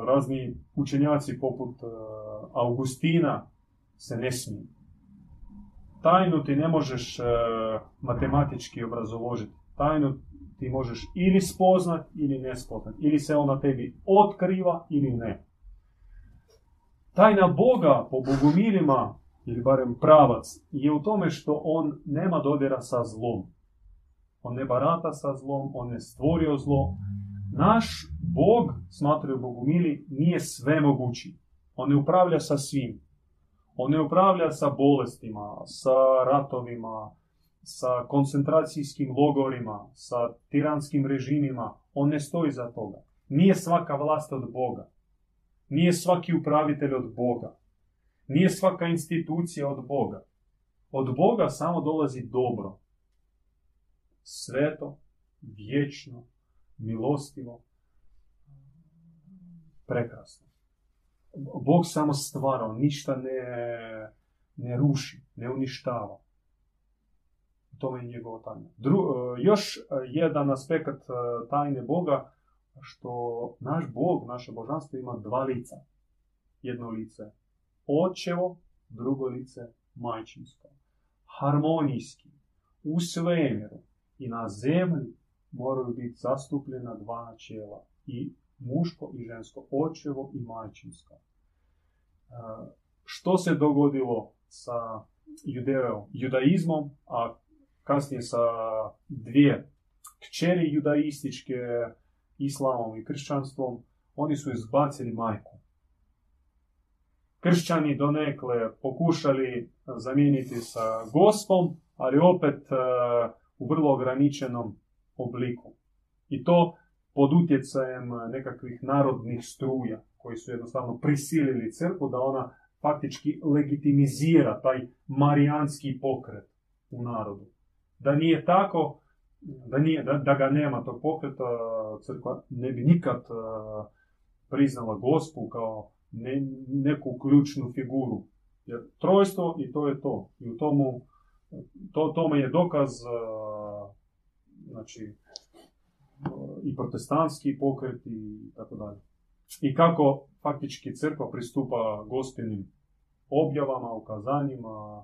razni učenjaci poput e, Augustina, se ne smije. Tajnu ti ne možeš e, matematički obrazoložiti. Tajnu ti možeš ili spoznat ili ne spoznat. Ili se ona tebi otkriva ili ne. Tajna Boga po bogomilima, ili barem pravac, je u tome što on nema dodira sa zlom. On ne barata sa zlom, on ne stvorio zlo. Naš Bog, smatraju bogomili, nije svemogući. On ne upravlja sa svim. On ne upravlja sa bolestima, sa ratovima, sa koncentracijskim logorima, sa tiranskim režimima. On ne stoji za toga. Nije svaka vlast od Boga. Nije svaki upravitelj od Boga. Nije svaka institucija od Boga. Od Boga samo dolazi dobro. Sveto, vječno, milostivo, prekrasno. Bog samo stvara, ništa ne, ne ruši, ne uništava. Tome je njegova tajna. Dru, e, još jedan aspekt e, tajne Boga, što naš Bog, naše božanstvo ima dva lica. Jedno lice očevo, drugo lice majčinsko. Harmonijski, u svemiru i na zemlji moraju biti zastupljena dva načela. I muško i žensko, očevo i majčinsko. E, što se dogodilo sa judeo, judaizmom, a kasnije sa dvije kćeri judaističke, islamom i kršćanstvom, oni su izbacili majku. Kršćani donekle pokušali zamijeniti sa gospom, ali opet e, u vrlo ograničenom obliku. I to pod utjecajem nekakvih narodnih struja koji su jednostavno prisilili crkvu da ona faktički legitimizira taj marijanski pokret u narodu. Da nije tako, da, nije, da, da ga nema tog pokreta, crkva ne bi nikad uh, priznala gospu kao ne, neku ključnu figuru. Jer trojstvo i to je to. I u tomu, to, tome je dokaz uh, znači, i protestantski pokret i tako dalje. I kako faktički crkva pristupa gostinim objavama, ukazanjima,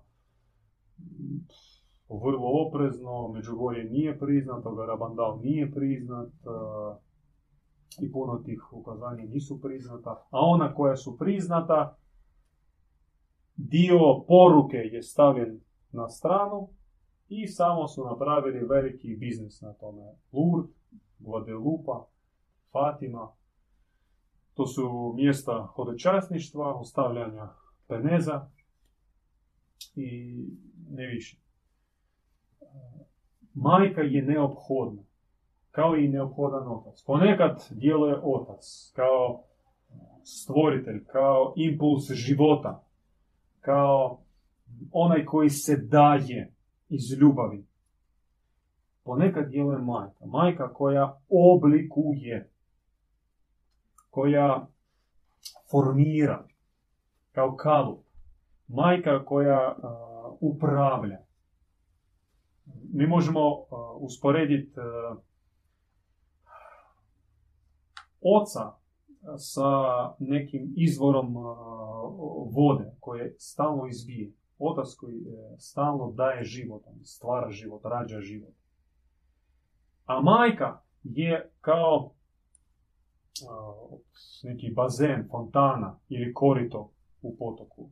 vrlo oprezno, Međugorje nije priznato, Garabandal nije priznat i puno tih ukazanja nisu priznata, a ona koja su priznata, dio poruke je stavljen na stranu i samo su napravili veliki biznis na tome. Lourdes, Guadelupa, Fatima, to su mjesta hodočasništva, ostavljanja peneza i ne više. Majka je neophodna, kao i neophodan otac. Ponekad djeluje otac kao stvoritelj, kao impuls života, kao onaj koji se daje iz ljubavi. Ponekad djeluje majka. Majka koja oblikuje, koja formira kao kalup. Majka koja uh, upravlja. Mi možemo uh, usporediti uh, oca sa nekim izvorom vode koje stalno izbije. Otac koji stalno daje život, stvara život, rađa život. A majka je kao neki bazen, fontana ili korito u potoku.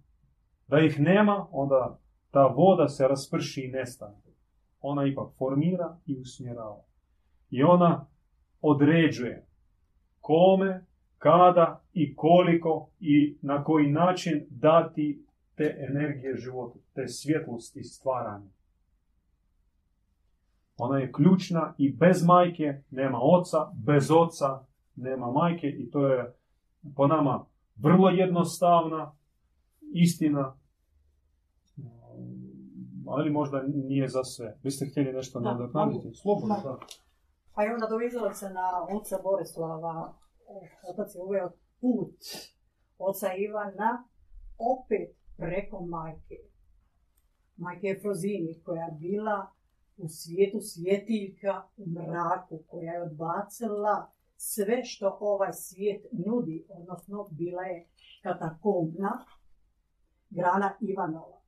Da ih nema, onda ta voda se rasprši i nestane. Ona ipak formira i usmjerava. I ona određuje kome, kada i koliko i na koji način dati te energije životu, te svjetlosti stvaranja. Ona je ključna i bez majke nema oca, bez oca nema majke i to je po nama vrlo jednostavna istina, ali možda nije za sve. Vi ste htjeli nešto nadoknaditi? Slobodno, da. Pa evo nadovezala se na oca Borislava. Otac je uveo put oca Ivana opet preko majke. Majke Efrozini koja je bila u svijetu svjetiljka u mraku koja je odbacila sve što ovaj svijet nudi, odnosno bila je katakomna grana Ivanova.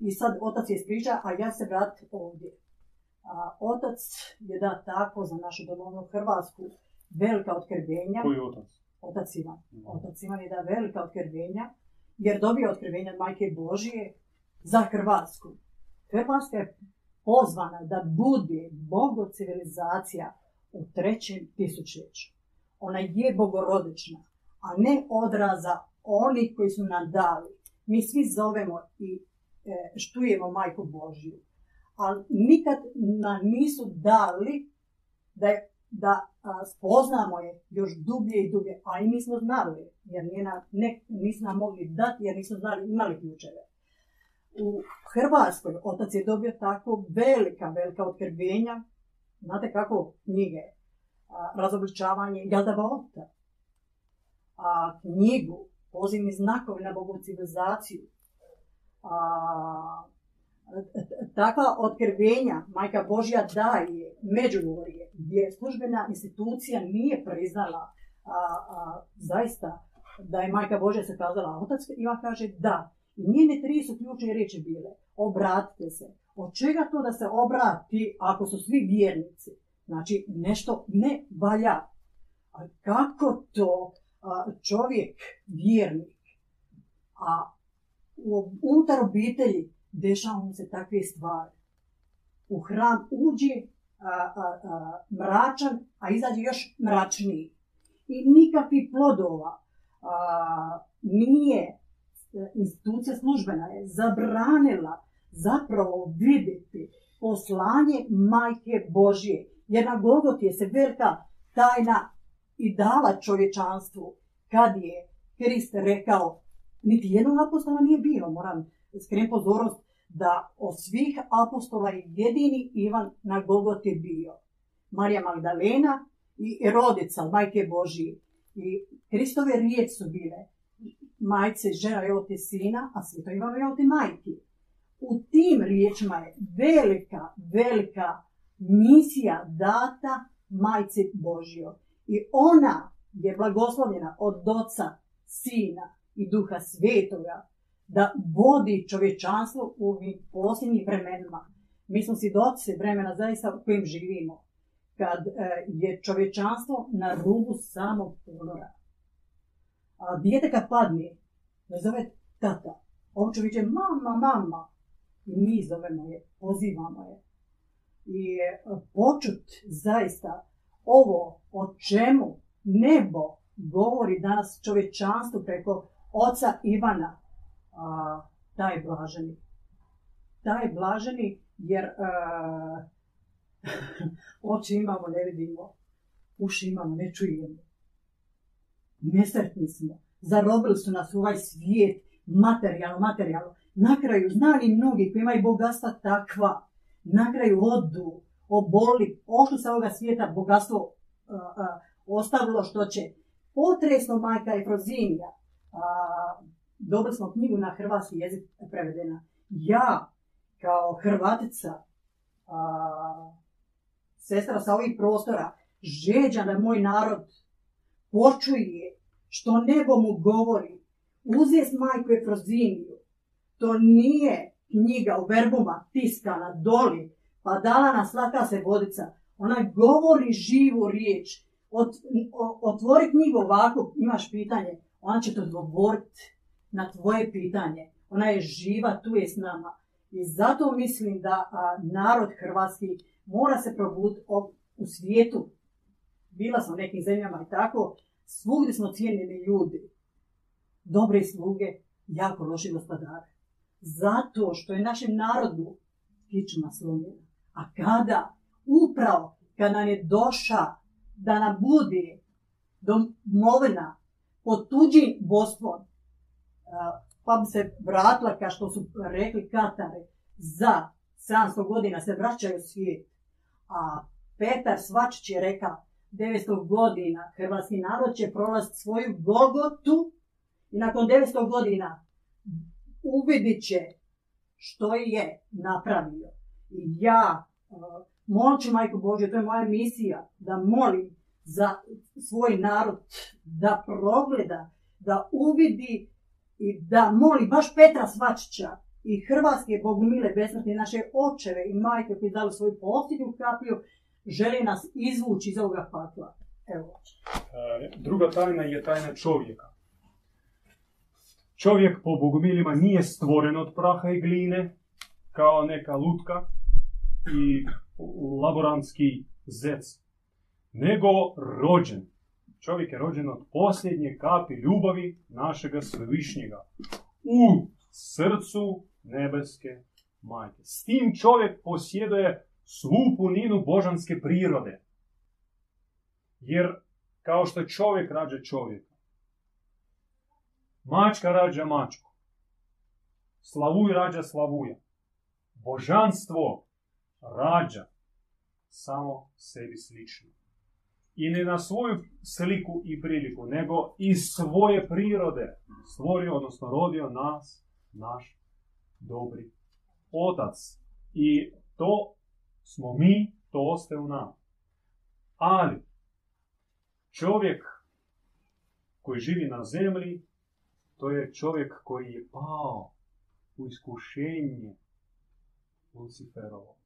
I sad otac je ispriča, a ja se vratim ovdje. A, otac je da tako za našu domovnu Hrvatsku velika otkrivenja. Koji otac? Otac Ivan. Otac Ivan je da velika otkrivenja, jer dobio otkrivenja od Majke Božije za Hrvatsku. Hrvatska je pozvana da bude bogo civilizacija u trećem tisućljeću. Ona je bogorodična, a ne odraza onih koji su nam dali. Mi svi zovemo i e, štujemo Majku Božiju, ali nikad nam nisu dali da, da spoznamo je još dublje i dublje, a i nismo znali, jer ne, nismo mogli dati, jer nismo znali, imali ključeve u Hrvatskoj otac je dobio tako velika, velika otkrbenja. Znate kako knjige? A, razobličavanje Jaldavota. A, knjigu Pozivni znakovi na bogu civilizaciju. A, takva otkrivenja Majka Božja daje Međugorje, gdje službena institucija nije priznala zaista da je Majka Božja se kazala, otac Ivan kaže da. I njene tri su ključne riječi bile. Obratite se. Od čega to da se obrati ako su svi vjernici? Znači, nešto ne valja. A kako to a, čovjek, vjernik, a unutar obitelji dešava mu se takve stvari. U hram uđe a, a, a, mračan, a izađe još mračniji. I nikakvih plodova nije institucija službena je zabranila zapravo vidjeti poslanje majke Božje. Jer na Golgoti je se velika tajna i dala čovječanstvu kad je Krist rekao niti jednog apostola nije bilo. Moram skrenuti pozornost da od svih apostola je jedini Ivan na Golgoti bio. Marija Magdalena i Rodica, majke Božije. I Kristove riječ su bile majce žena evo ti sina, a Ivano evo ti majki. U tim riječima je velika, velika misija data majci Božjo. I ona je blagoslovljena od Oca, Sina i Duha Svetoga da vodi čovječanstvo u ovim posljednjim vremenima. Mi smo si doci vremena zaista u kojem živimo, kad e, je čovječanstvo na rubu samog ponora. A dijete kad padne, ne zove tata. On će viće mama, mama. I mi zovemo je, pozivamo je. I e, počut zaista ovo o čemu nebo govori danas čovječanstvu preko oca Ivana, taj blaženi. Taj blaženi jer a, oči imamo, ne vidimo, uši imamo, ne čujemo. Nesretni smo. Zarobili su nas u ovaj svijet, materijalno, materijalno. Na kraju, znali mnogi koji imaju bogatstva takva, na kraju odu, oboli, ošli sa ovoga svijeta, bogatstvo uh, uh, ostavilo što će. Potresno majka. Uh, dobili smo knjigu na hrvatski jezik prevedena. Ja, kao Hrvatica, sestra sa ovih prostora, žeđa da moj narod počuje što nebo mu govori. Uzijest majku Efroziniju. To nije knjiga u verbuma tiskana doli, pa dala na slaka se vodica. Ona govori živu riječ. Ot, otvori knjigu ovako, imaš pitanje, ona će to odgovoriti na tvoje pitanje. Ona je živa, tu je s nama. I zato mislim da narod hrvatski mora se probuditi u svijetu. Bila sam u nekim zemljama i tako, Svugdje smo cijenjeni ljudi. Dobre sluge, jako loši gospodare. Zato što je našem narodu kičma slomljena. A kada? Upravo kad nam je doša da nam bude domovina pod tuđim vodstvom, pa bi se vratila, kao što su rekli Katare, za 700 godina se vraćaju svijet. A Petar Svačić je rekao, 900 godina hrvatski narod će prolaziti svoju Golgotu i nakon 900 godina uvidit će što je napravio. I ja uh, molim ću Majku Božje, to je moja misija, da molim za svoj narod, da progleda, da uvidi i da moli baš Petra Svačića i Hrvatske bogumile besmrtne naše očeve i majke koji dali svoju posljednju kapiju, želi nas izvući iz ovoga pakla. Evo. E, druga tajna je tajna čovjeka. Čovjek po bogumilima nije stvoren od praha i gline, kao neka lutka i laborantski zec, nego rođen. Čovjek je rođen od posljednje kapi ljubavi našega svevišnjega u srcu nebeske majke. S tim čovjek posjeduje svu puninu božanske prirode. Jer kao što čovjek rađa čovjeka, mačka rađa mačku, slavuj rađa slavuja, božanstvo rađa samo sebi slično. I ne na svoju sliku i priliku, nego iz svoje prirode stvorio, odnosno rodio nas, naš dobri otac i to smo mi, to ostaje u nama. Ali, čovjek koji živi na zemlji, to je čovjek koji je pao u iskušenje Luciferovo.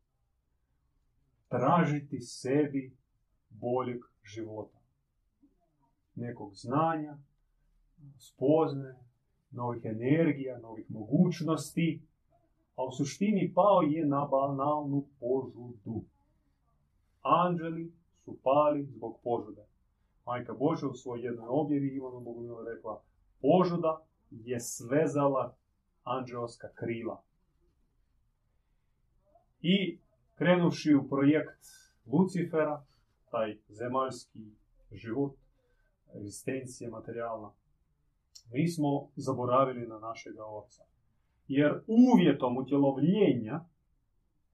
Tražiti sebi boljeg života. Nekog znanja, spozne, novih energija, novih mogućnosti, a u suštini pao je na banalnu požudu. Anđeli su pali zbog požude. Majka Božja u svojoj jednoj objavi Ivanu Bogumilu rekla požuda je svezala anđelska krila. I krenuši u projekt Lucifera, taj zemaljski život, egzistencija materijalna, mi smo zaboravili na našega oca. Jer uvjetom utjelovljenja,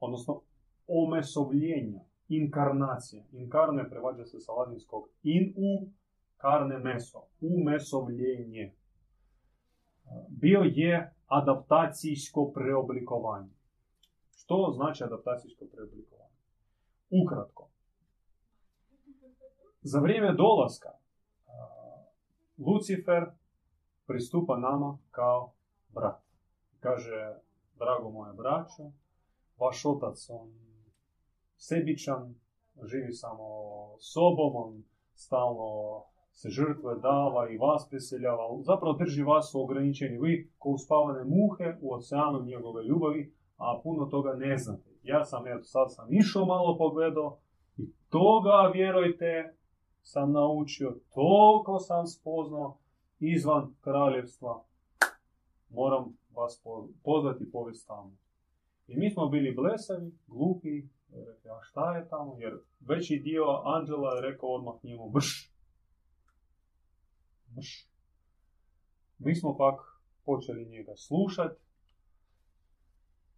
odnosno omesovljenja, inkarnacija, inkarne prevađa se sa latinskog in u karne meso, umesovljenje, bio je adaptacijsko preoblikovanje. Što znači adaptacijsko preoblikovanje? Ukratko. Za vrijeme dolaska Lucifer pristupa nama kao brat. Kaže, drago moje braćo, vaš otac, on sebičan, živi samo sobom, on stalno se žrtve dava i vas preseljava, zapravo drži vas u ograničenju. Vi ko uspavane muhe u oceanu njegove ljubavi, a puno toga ne znate. Ja sam, eto, sad sam išao malo pogledao i toga, vjerujte, sam naučio, toliko sam spoznao izvan kraljevstva. Moram vas pozvati povijest tamo. I mi smo bili blesavi, glupi, rekli, a šta je tamo? Jer veći dio Anđela je rekao odmah njemu, brš, mi smo pak počeli njega slušati,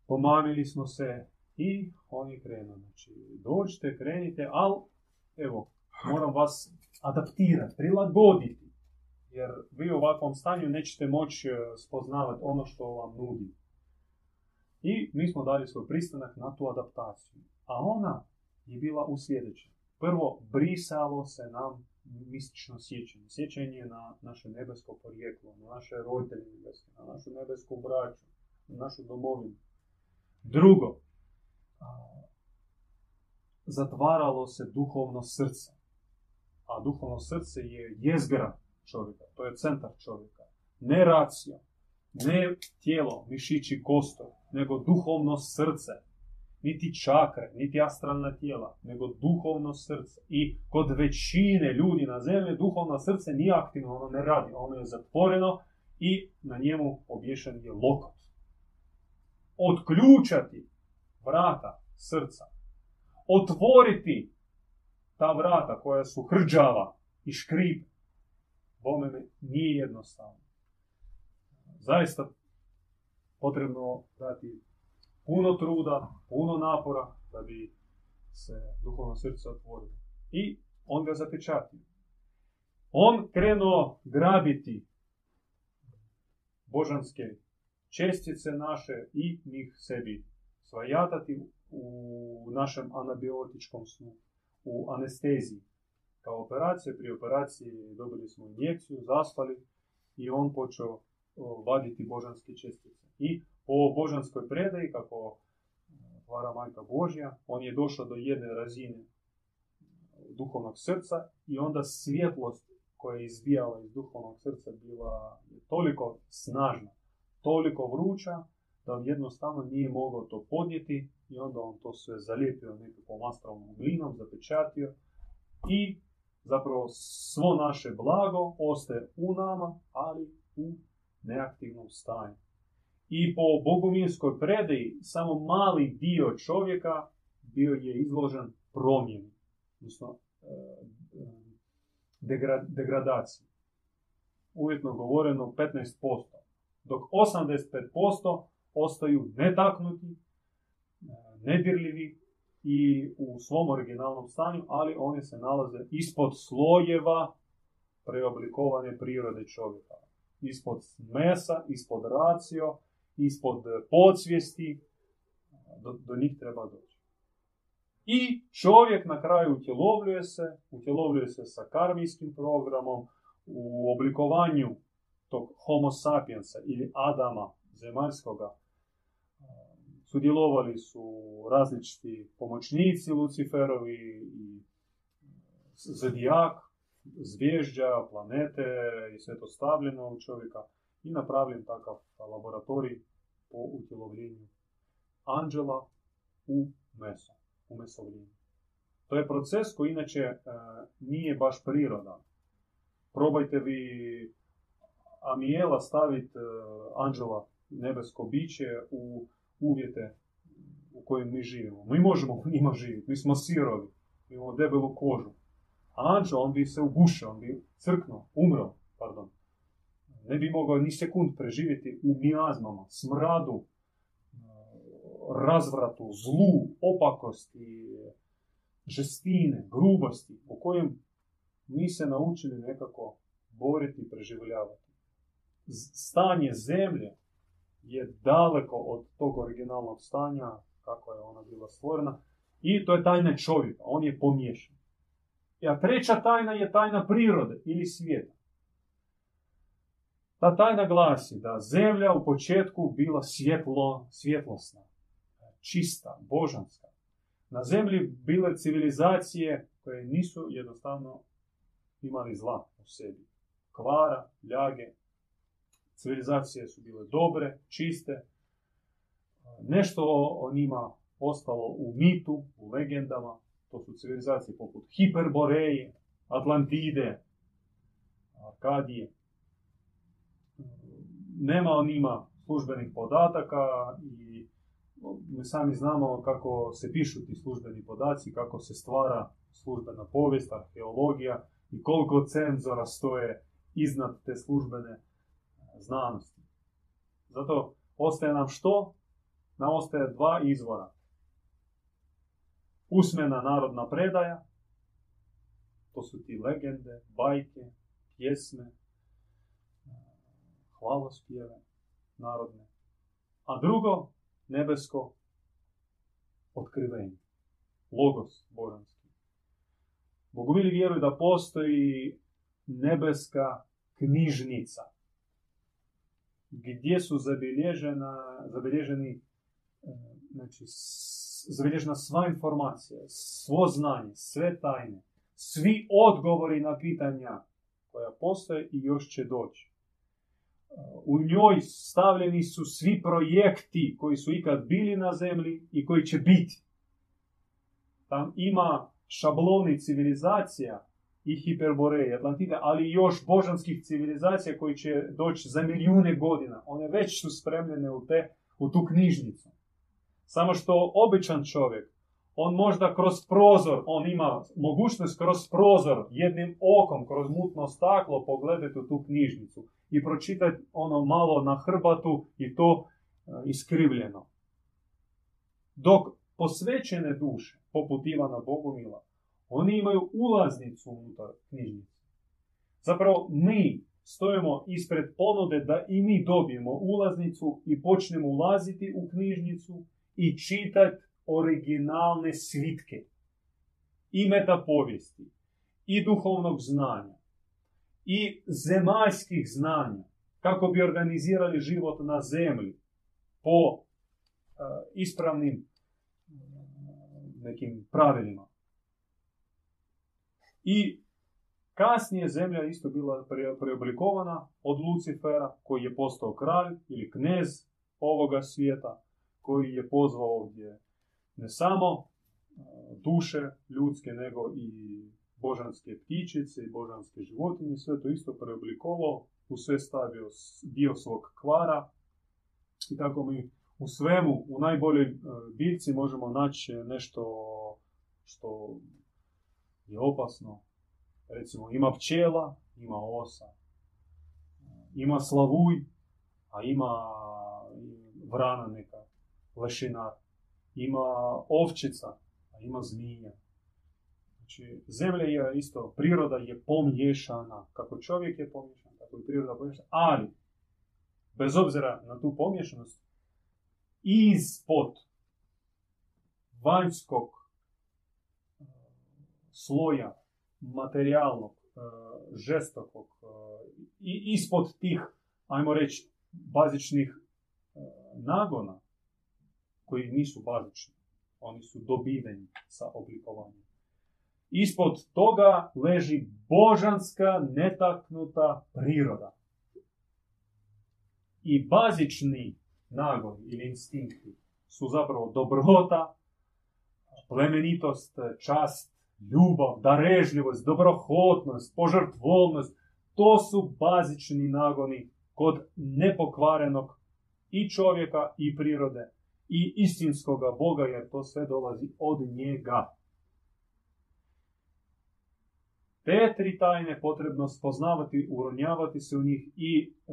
pomamili smo se i on je krenuo. Znači, dođite, krenite, ali evo, moram vas adaptirati, prilagoditi. Jer vi u ovakvom stanju nećete moći e, spoznavati ono što vam nudi. I mi smo dali svoj pristanak na tu adaptaciju. A ona je bila u sljedećem. Prvo, brisalo se nam mistično sjećanje. Sjećanje na naše nebesko porijeklo, na naše roditelje nebeske, na našu nebesku braću, na našu domovinu. Drugo, zatvaralo se duhovno srce. A duhovno srce je jezgra čovjeka, to je centar čovjeka. Ne racija, ne tijelo, mišići, kostor, nego duhovno srce niti čakre, niti astralna tijela, nego duhovno srce. I kod većine ljudi na zemlji duhovno srce nije aktivno, ono ne radi, ono je zatvoreno i na njemu obješen je lokot. Otključati vrata srca, otvoriti ta vrata koja su hrđava i škrip, bome nije jednostavno. Zaista potrebno dati puno truda, puno napora da bi se duhovno srce otvorilo. I on ga zapečatio. On krenuo grabiti božanske čestice naše i njih sebi svajatati u našem anabiotičkom snu, u anesteziji. Kao operacija, pri operaciji dobili smo injekciju, zaspali i on počeo vaditi božanske čestice. I po božanskoj predaji, kako vara majka Božja, on je došao do jedne razine duhovnog srca i onda svjetlost koja je izbijala iz duhovnog srca bila toliko snažna, toliko vruća, da jednostavno nije mogao to podnijeti i onda on to sve zalijepio nekakvom astralnom glinom, zapečatio i zapravo svo naše blago ostaje u nama, ali u neaktivnom stanju. I po bogumilskoj predaji samo mali dio čovjeka bio je izložen promjeni, odnosno e, degradaciji. Uvjetno govoreno 15%, dok 85% ostaju netaknuti, e, nedirljivi i u svom originalnom stanju, ali oni se nalaze ispod slojeva preoblikovane prirode čovjeka. Ispod mesa, ispod racio, ispod podsvijesti Do, do njih treba doći. I čovjek na kraju utjelovljuje se, utjelovljuje se sa karmijskim programom u oblikovanju tog homo sapiensa ili Adama zemaljskoga. Sudjelovali su različiti pomoćnici Luciferovi i zodijak, zvježđa, planete i sve to stavljeno u čovjeka i napravljen takav laboratorij po utjelovljenju anđela u meso, u mesovljenju. To je proces koji inače e, nije baš prirodan. Probajte vi Amijela staviti e, anđela nebesko biće u uvjete u kojim mi živimo. Mi možemo u njima živjeti, mi smo sirovi, imamo debelu kožu. Anđel, on bi se ugušao, on bi crknuo, umro, pardon. Ne bi mogao ni sekund preživjeti u mijazmama, smradu, razvratu, zlu, opakosti, žestine, grubosti, u kojem mi se naučili nekako boriti i preživljavati. Stanje zemlje je daleko od tog originalnog stanja, kako je ona bila stvorena, i to je tajna čovjeka, on je pomiješan. A treća tajna je tajna prirode ili svijeta. Ta tajna glasi da zemlja u početku bila svjetlo, svjetlosna, čista, božanska. Na zemlji bile civilizacije koje nisu jednostavno imali zla u sebi. Kvara, ljage, civilizacije su bile dobre, čiste. Nešto o njima ostalo u mitu, u legendama. To su civilizacije poput Hiperboreje, Atlantide, Arkadije. Nema o njima službenih podataka i mi sami znamo kako se pišu ti službeni podaci, kako se stvara službena povijest, arheologija i koliko cenzora stoje iznad te službene znanosti. Zato ostaje nam što? Nam ostaje dva izvora. Usmena narodna predaja, to su ti legende, bajke, pjesme, hvalospjeve narodne. A drugo, nebesko otkrivenje. Logos božanski. Bogovili vjeruju da postoji nebeska knjižnica gdje su zabilježeni e, znači, zabilježena sva informacija, svo znanje, sve tajne, svi odgovori na pitanja koja postoje i još će doći. U njoj stavljeni su svi projekti koji su ikad bili na zemlji i koji će biti. Tam ima šabloni civilizacija i Hiperboreje, Atlantide, ali još božanskih civilizacija koji će doći za milijune godina. One već su spremljene u, te, u tu knjižnicu. Samo što običan čovjek, on možda kroz prozor, on ima mogućnost kroz prozor, jednim okom, kroz mutno staklo pogledati u tu knjižnicu i pročitati ono malo na hrbatu i to e, iskrivljeno. Dok posvećene duše, poput Ivana Bogumila, oni imaju ulaznicu unutar knjižnice. Zapravo mi stojimo ispred ponude da i mi dobijemo ulaznicu i počnemo ulaziti u knjižnicu i čitati originalne svitke i metapovijesti i duhovnog znanja i zemaljskih znanja kako bi organizirali život na zemlji po ispravnim nekim pravilima. I kasnije zemlja isto bila preoblikovana od Lucifera koji je postao kralj ili knez ovoga svijeta koji je pozvao ovdje ne samo duše ljudske nego i božanske ptičice i božanske životinje, sve to isto preoblikovao, u sve stavio dio svog kvara. I tako mi u svemu, u najboljoj biljci možemo naći nešto što je opasno. Recimo, ima pčela, ima osa, ima slavuj, a ima vrana neka, lešinar, ima ovčica, a ima zmija. Znači, zemlja je isto, priroda je pomiješana. Kako čovjek je pomiješan, tako i priroda pomiješana. Ali, bez obzira na tu pomiješanost, ispod vanjskog sloja materijalnog, e, žestokog i ispod tih, ajmo reći, bazičnih nagona koji nisu bazični. Oni su dobiveni sa oblikovanjem. Ispod toga leži božanska netaknuta priroda. I bazični nagon ili instinkti su zapravo dobrota, plemenitost, čast, ljubav, darežljivost, dobrohotnost, požrtvovnost. To su bazični nagoni kod nepokvarenog i čovjeka i prirode i istinskoga Boga, jer to sve dolazi od njega. Te tri tajne potrebno spoznavati, uronjavati se u njih i e,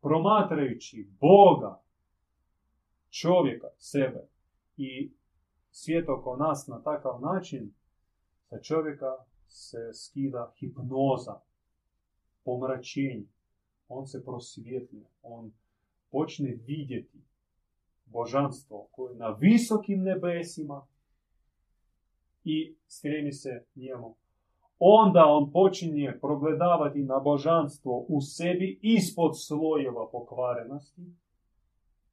promatrajući Boga, čovjeka, sebe i svijet oko nas na takav način, sa čovjeka se skida hipnoza, pomračenje. On se prosvjetljuje, on počne vidjeti božanstvo koje je na visokim nebesima i stremi se njemu. Onda on počinje progledavati na božanstvo u sebi ispod slojeva pokvarenosti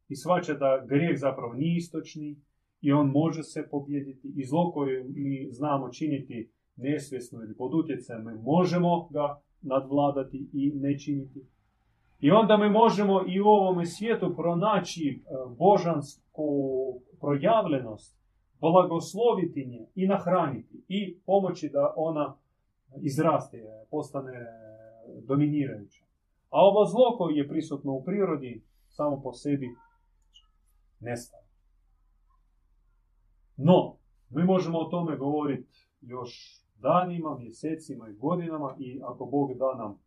i svača da grijeh zapravo nije istočni i on može se pobjediti i zlo koje mi znamo činiti nesvjesno ili pod utjecajem, mi možemo ga nadvladati i ne činiti. I onda mi možemo i u ovome svijetu pronaći e, božansku projavljenost, blagosloviti nje i nahraniti i pomoći da ona izraste, postane dominirajuća. A ovo zlo koje je prisutno u prirodi samo po sebi nestaje. No, mi možemo o tome govoriti još danima, mjesecima i godinama i ako Bog da nam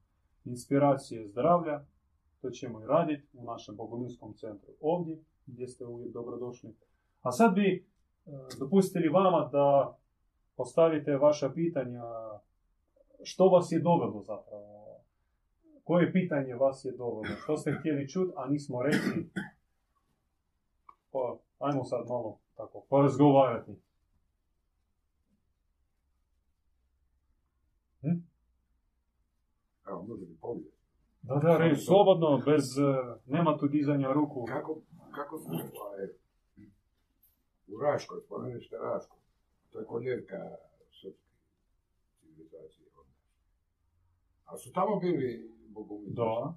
inspiracije zdravlja, to ćemo i raditi u našem bogominskom centru ovdje, gdje ste uvijek dobrodošli. A sad bi e, dopustili vama da postavite vaša pitanja što vas je dovelo zapravo? Koje pitanje vas je dovelo? Što ste htjeli čuti, a nismo rekli? Pa, ajmo sad malo tako porazgovarati. Hm? Evo, može li povijest? Da, da, reći, slobodno, bez, uh, nema tu dizanja ruku. Kako, kako se ovaj, u Raškoj, spomenešite Raškoj, to je koljevka srpske civilizacije. A su tamo bili bogumili? Da.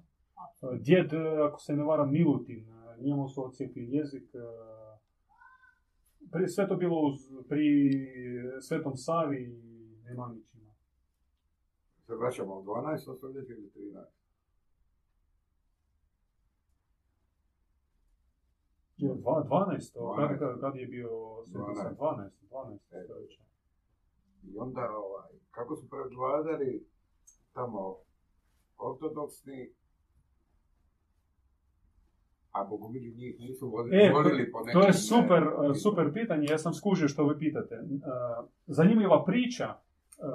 Djed, ako se ne varam, Milutin, njemu su ocijepili jezik. Pri, sve to bilo uz, pri Svetom Savi i Nemanićima. Se vraćamo u 12. stoljeće ili 13. Je, 12. Kad, kad, kad je bio Sveti 12. 12. 12. stoljeća. I onda, ovaj, kako su predvladali tamo ortodoksni, a bogomilji njih nisu volili, E, po To nekim... je super, ne, super pitanje, ja sam skužio što vi pitate. E, Zanimljiva priča e,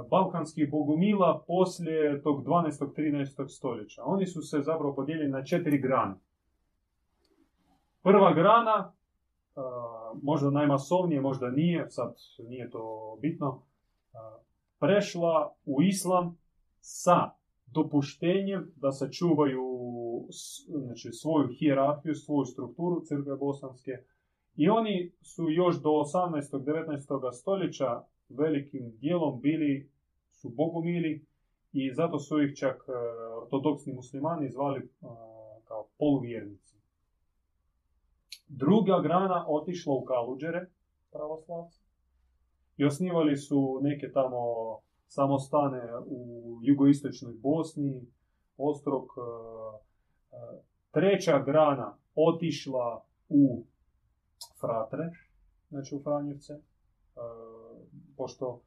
balkanskih bogumila poslije tog 12. 13. stoljeća. Oni su se zapravo podijelili na četiri grane. Prva grana, e, možda najmasovnije, možda nije, sad nije to bitno, prešla u islam sa dopuštenjem da sačuvaju s- znači, svoju hijerarhiju, svoju strukturu crkve bosanske. I oni su još do 18. 19. stoljeća velikim dijelom bili su bogomili i zato su ih čak e, ortodoksni muslimani zvali e, kao poluvjernici. Druga grana otišla u Kaluđere, pravoslavci, i osnivali su neke tamo samostane u jugoistočnoj Bosni, Ostrog. Treća grana otišla u Fratre, znači u Franjevce, e, pošto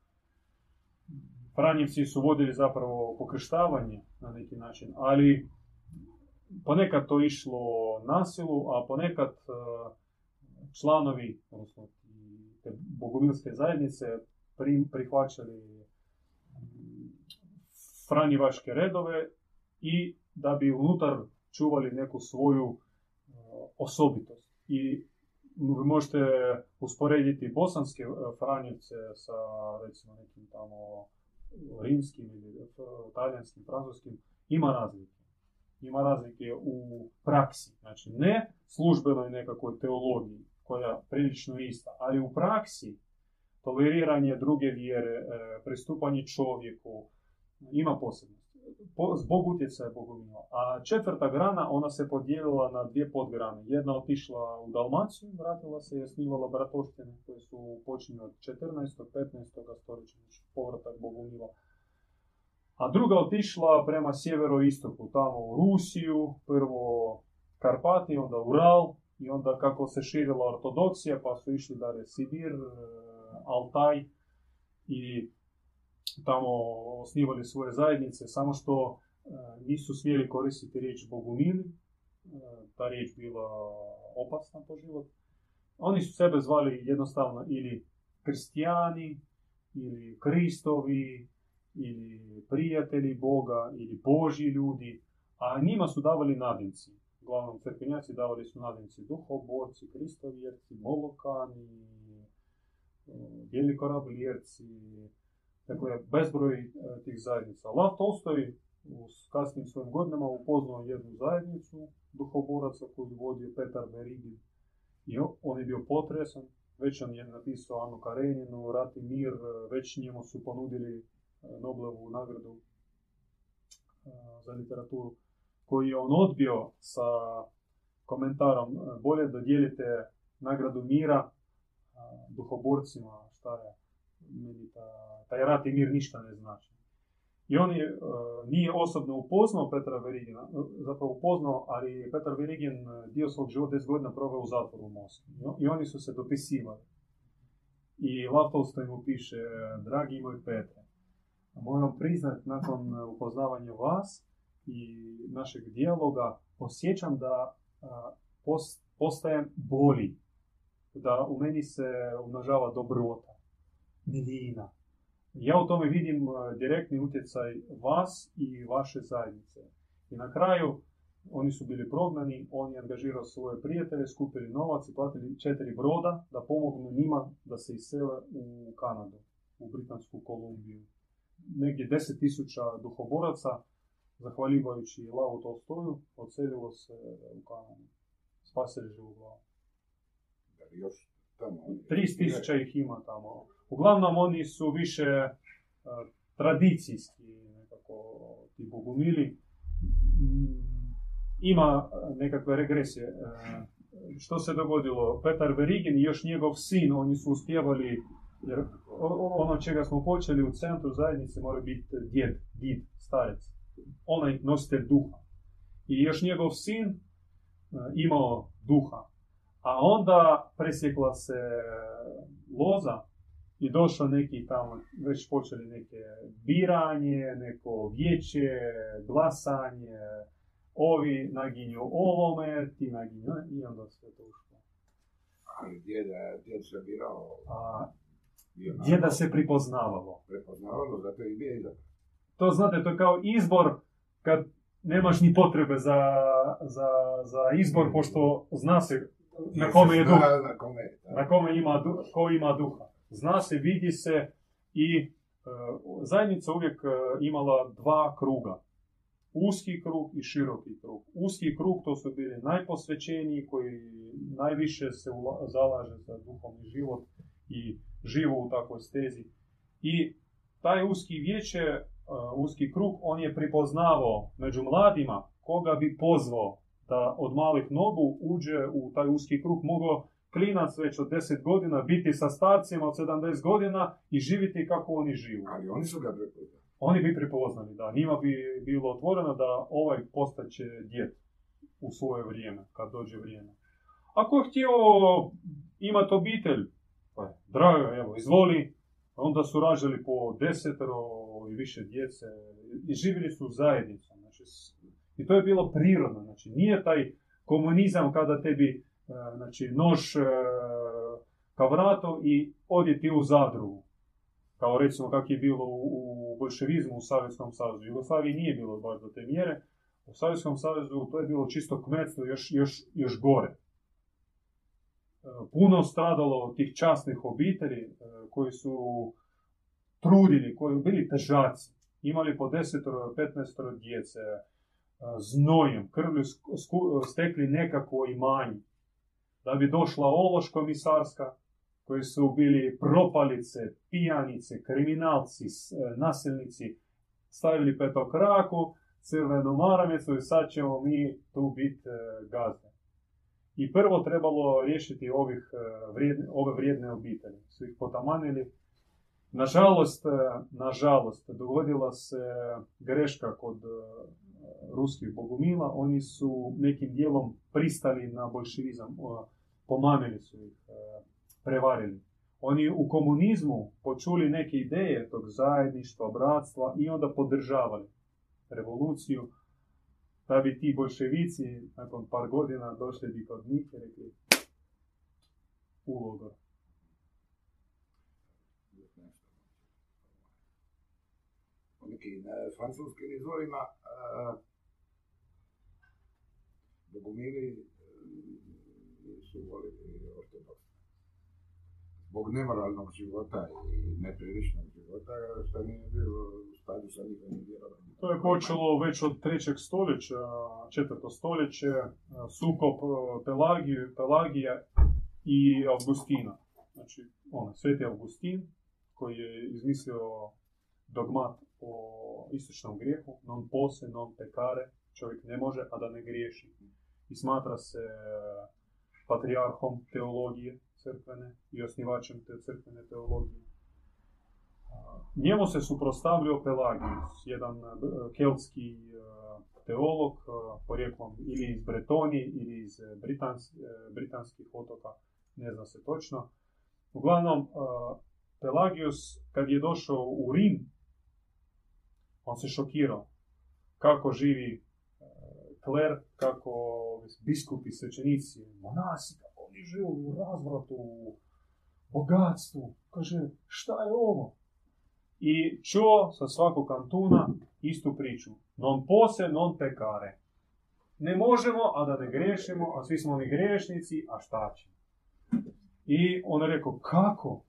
Franjevci su vodili zapravo pokrštavanje na neki način, ali ponekad to išlo nasilu, a ponekad e, članovi, odnosno te bogumilske zajednice pri- prihvaćali franjevačke redove i da bi unutar čuvali neku svoju e, osobitost. I vi možete usporediti bosanske e, Franjevce sa recimo nekim tamo rimskim ili talijanskim, francuskim, ima razlike. Ima razlike u praksi, znači ne službenoj nekakvoj teologiji koja je prilično ista, ali u praksi toleriranje druge vjere, pristupanje čovjeku, ima Zbog utjecaja Bogumila. A četvrta grana, ona se podijelila na dvije podgrane. Jedna otišla u Dalmaciju, vratila se i osnivala bratoštine koje su počinjene od 14. 15. stoljeća, znači povratak Bogumila. A druga otišla prema sjeveroistoku, tamo u Rusiju, prvo Karpati, onda Ural, i onda kako se širila ortodoksija, pa su išli dalje Sibir, e, Altaj i tamo osnivali svoje zajednice, samo što e, nisu smjeli koristiti riječ Bogumili, e, ta riječ bila opasna po život. Oni su sebe zvali jednostavno ili kristijani, ili kristovi, ili prijatelji Boga, ili božji ljudi, a njima su davali nadimci. Uglavnom, crkvenjaci davali su nadimci duhoborci, kristovjerci, molokani, e, bijeli korabljerci, Dakle, bezbroj e, tih zajednica. Lav Tolstoj u kasnim svojim godinama upoznao jednu zajednicu duhoboraca koju vodio Petar Berigin. I on je bio potresan, već on je napisao Anu Kareninu, Rat i mir, već njemu su ponudili e, Noblevu nagradu e, za literaturu, koji je on odbio sa komentarom bolje da dijelite nagradu mira duhoborcima, šta je, meni ta, taj rat i mir ništa ne znači. I on je, uh, nije osobno upoznao Petra Verigina, e, zapravo upoznao, ali Petar Verigin e, dio svog života 10 godina proveo u zatvoru u Moskvi. I oni su se dopisivali. I Lav Tolstoj mu piše, dragi moj Petre, moram priznat nakon upoznavanja vas i našeg dijaloga, osjećam da postajem bolji, da u meni se umnožava dobrota milina. Ja u tome vidim e, direktni utjecaj vas i vaše zajednice. I na kraju oni su bili prognani, on je angažirao svoje prijatelje, skupili novac i platili četiri broda da pomognu njima da se isele u Kanadu, u Britansku Kolumbiju. Negdje deset tisuća duhoboraca, zahvaljujući Lavu Tolstoju, odselilo se u Kanadu. Spasili živog glavu. Još tamo? 30 tisuća ih ima tamo. Uglavnom oni su više uh, tradicijski nekako ti bogumili. Mm, ima nekakve regresije. Uh, što se dogodilo? Petar Verigin i još njegov sin, oni su uspjevali, jer ono čega smo počeli u centru zajednice mora biti djed, did, starec. Onaj nositelj duha. I još njegov sin uh, imao duha. A onda presjekla se loza i došlo neki tamo, već počeli neke biranje, neko vijeće, glasanje, ovi naginju ovome, ti naginju, i onda sve to ušlo. Ali djeda, djed se birao? A, djeda se pripoznavalo. Prepoznavalo, zato i bio To znate, to je kao izbor kad nemaš ni potrebe za, za, za izbor, pošto zna se na kome je duh. Na kome, na kome ima, ko ima duha zna se, vidi se i e, zajednica uvijek e, imala dva kruga. Uski krug i široki krug. Uski krug to su bili najposvećeniji koji najviše se zalaže za duhovni život i živo u takvoj stezi. I taj uski vijeće, e, uski krug, on je pripoznavao među mladima koga bi pozvao da od malih nogu uđe u taj uski krug, mogao klinac već od 10 godina biti sa starcima od 70 godina i živiti kako oni živu. Ali oni su ga prepoznali. Oni bi prepoznali, da. Njima bi bilo otvoreno da ovaj postaće djet u svoje vrijeme, kad dođe vrijeme. Ako je htio imati obitelj, pa drago, evo, izvoli, onda su rađali po desetero i više djece i živjeli su zajednicom. Znači, I to je bilo prirodno. Znači, nije taj komunizam kada tebi znači nož e, ka vratu i odjeti u zadrugu. Kao recimo kako je bilo u, bolševizmu u Savjetskom savezu. U Jugoslaviji nije bilo baš do te mjere. U Savjetskom savezu to je bilo čisto kmetstvo još, još, još gore. E, puno stradalo tih časnih obitelji e, koji su trudili, koji bili težaci, imali po 10-15 djece, e, znojem, krvlju stekli nekakvo imanje. Da bi došla ološ komisarska, koji su bili propalice, pijanice, kriminalci, nasilnici, stavili petokraku, crvenu maramicu i sad ćemo mi tu biti gazde. I prvo trebalo riješiti ovih, vrijedne, ove vrijedne obitelji. Su ih potamanili. Nažalost, nažalost, dogodila se greška kod ruskih bogumila. Oni su nekim dijelom pristali na bolševizam. Pomamili su ih, prevarili. Oni u komunizmu počuli neke ideje tog zajedništva, bratstva i onda podržavali revoluciju da bi ti bolševici nakon par godina došli bi kod njih i rekli u logor. Po nekim e, francuskim izvorima e, bogumili e, su volili ortodoksne. Zbog nemoralnog života i nepriličnog života, što nije bilo u stadu sa njihovim vjerovanjem. To je počelo već od trećeg stoljeća, četvrto stoljeće, sukop Pelagije, Pelagija i Augustina. Znači, ono, sveti Augustin, koji je izmislio dogmat o istočnom grijehu, non pose, non pecare, čovjek ne može, a da ne griješi. I smatra se patrijarhom teologije crkvene i osnivačem te crkvene teologije. Njemu se suprostavljao Pelagius, jedan e, keltski e, teolog, e, porijeklom ili iz Bretonije ili iz britanskih otoka, ne zna se točno. Uglavnom, Pelagius, kad je došao u Rim, on se šokirao kako živi kler, kako biskupi, svećenici, monasi, kako oni žive u razvratu, u bogatstvu. Kaže, šta je ovo? i čuo sa svakog kantuna istu priču. Non pose, non pecare. Ne možemo, a da ne grešimo, a svi smo oni grešnici, a šta će? I on je rekao, kako?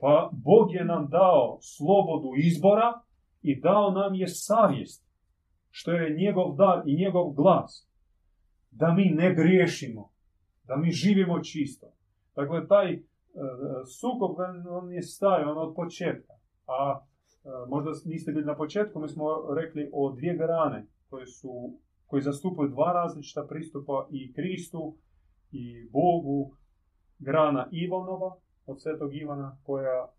Pa Bog je nam dao slobodu izbora i dao nam je savjest, što je njegov dar i njegov glas. Da mi ne griješimo, da mi živimo čisto. Dakle, taj uh, sukob, on je stari, on od početka. A e, možda niste bili na početku, mi smo rekli o dvije grane koje su koji zastupaju dva različita pristupa i Kristu i Bogu. Grana Ivanova od svetog Ivana koja e,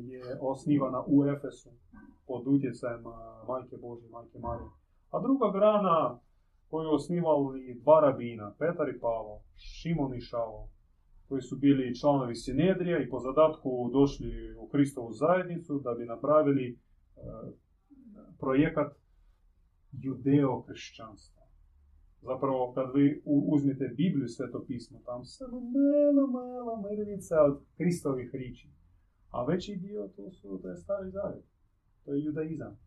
je osnivana u Efesu pod utjecajem e, Majke Božje, Majke Marije. A druga grana koju osnivali dva rabina, Petar i Pavo, Šimon i Šavo, koji su bili članovi Sinedrija i po zadatku došli u Hristovu zajednicu da bi napravili e, projekat judeo-kršćanstva. Zapravo, kad vi uzmete Bibliju, sveto pismo, tam samo malo, malo mrvica od Hristovih riči. A veći dio to su, to je stari zavjet. To je judaizam.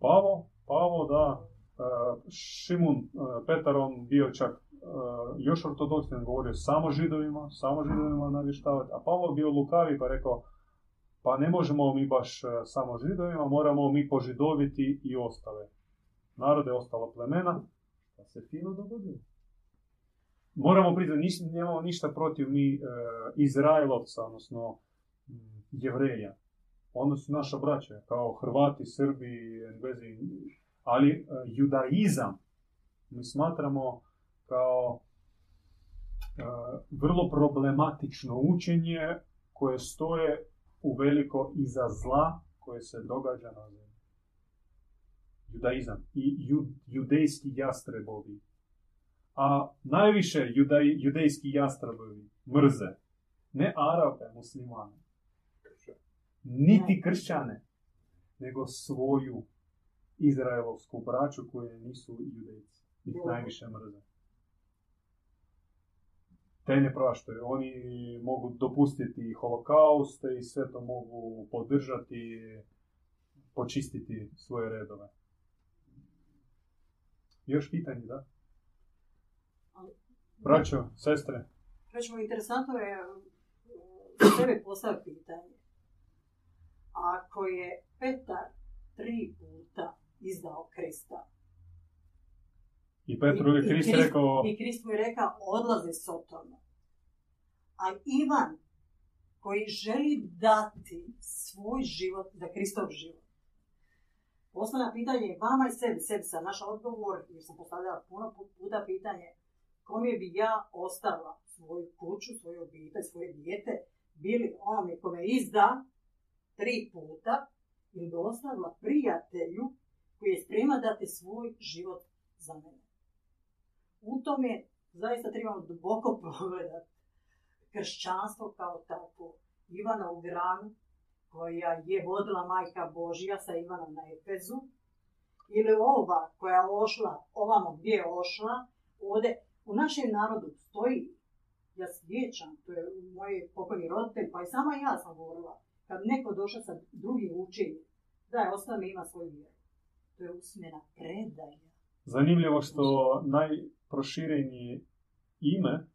Pavo, Pavo, da, e, Šimun, e, Petar, on bio čak uh, još ortodoksni govorio samo židovima, samo židovima navještavati, a Pavlo bio lukavi pa rekao pa ne možemo mi baš samo židovima, moramo mi požidoviti i ostale. Narode ostala plemena, pa se fino dogodilo. Moramo priznati, niš, nemamo ništa protiv mi uh, Izraelovca, odnosno jevreja. Oni su naša braća, kao Hrvati, Srbi, Englezi, ali uh, judaizam mi smatramo kao e, vrlo problematično učenje koje stoje u veliko iza zla koje se događa na zemlji. Judaizam i judejski jastrebovi. A najviše judaj, judejski jastrebovi mrze ne Arabe, muslimane, niti kršćane, nego svoju izraelovsku braću koje nisu judejci. Ih najviše mrze te ne praštaju. Oni mogu dopustiti holokauste i sve to mogu podržati, počistiti svoje redove. Još pitanje, da? Braćo, sestre, Recimo, interesantno je sebe postaviti pitanje. Ako je Petar tri puta izdao Krista, i Petru je Krist rekao, I Krist mu je rekao, odlazi s Sotona. A Ivan, koji želi dati svoj život za Kristov život, Osnovno pitanje je vama i sebi, sebi sam naš odgovor, jer sam postavljala puno pu- puta pitanje, kome bi ja ostavila svoju kuću, svoju obitelj, svoje dijete, bili onome kome izda tri puta, ili bi ostavila prijatelju koji je spreman dati svoj život za mene. U tome zaista trebamo duboko pogledati kršćanstvo kao takvo. Ivana u granu, koja je vodila majka Božja sa Ivanom na Efezu, ili ova koja je ošla, ovamo gdje je ošla, ovdje u našem narodu stoji, ja sjećam, to je moj pokojni roditelj, pa i sama ja sam govorila, kad neko došao sa drugim učenjem, daj, ostavi ima svoju vjeru. To je usmjena predaja. zanimljivo što najproširenije ime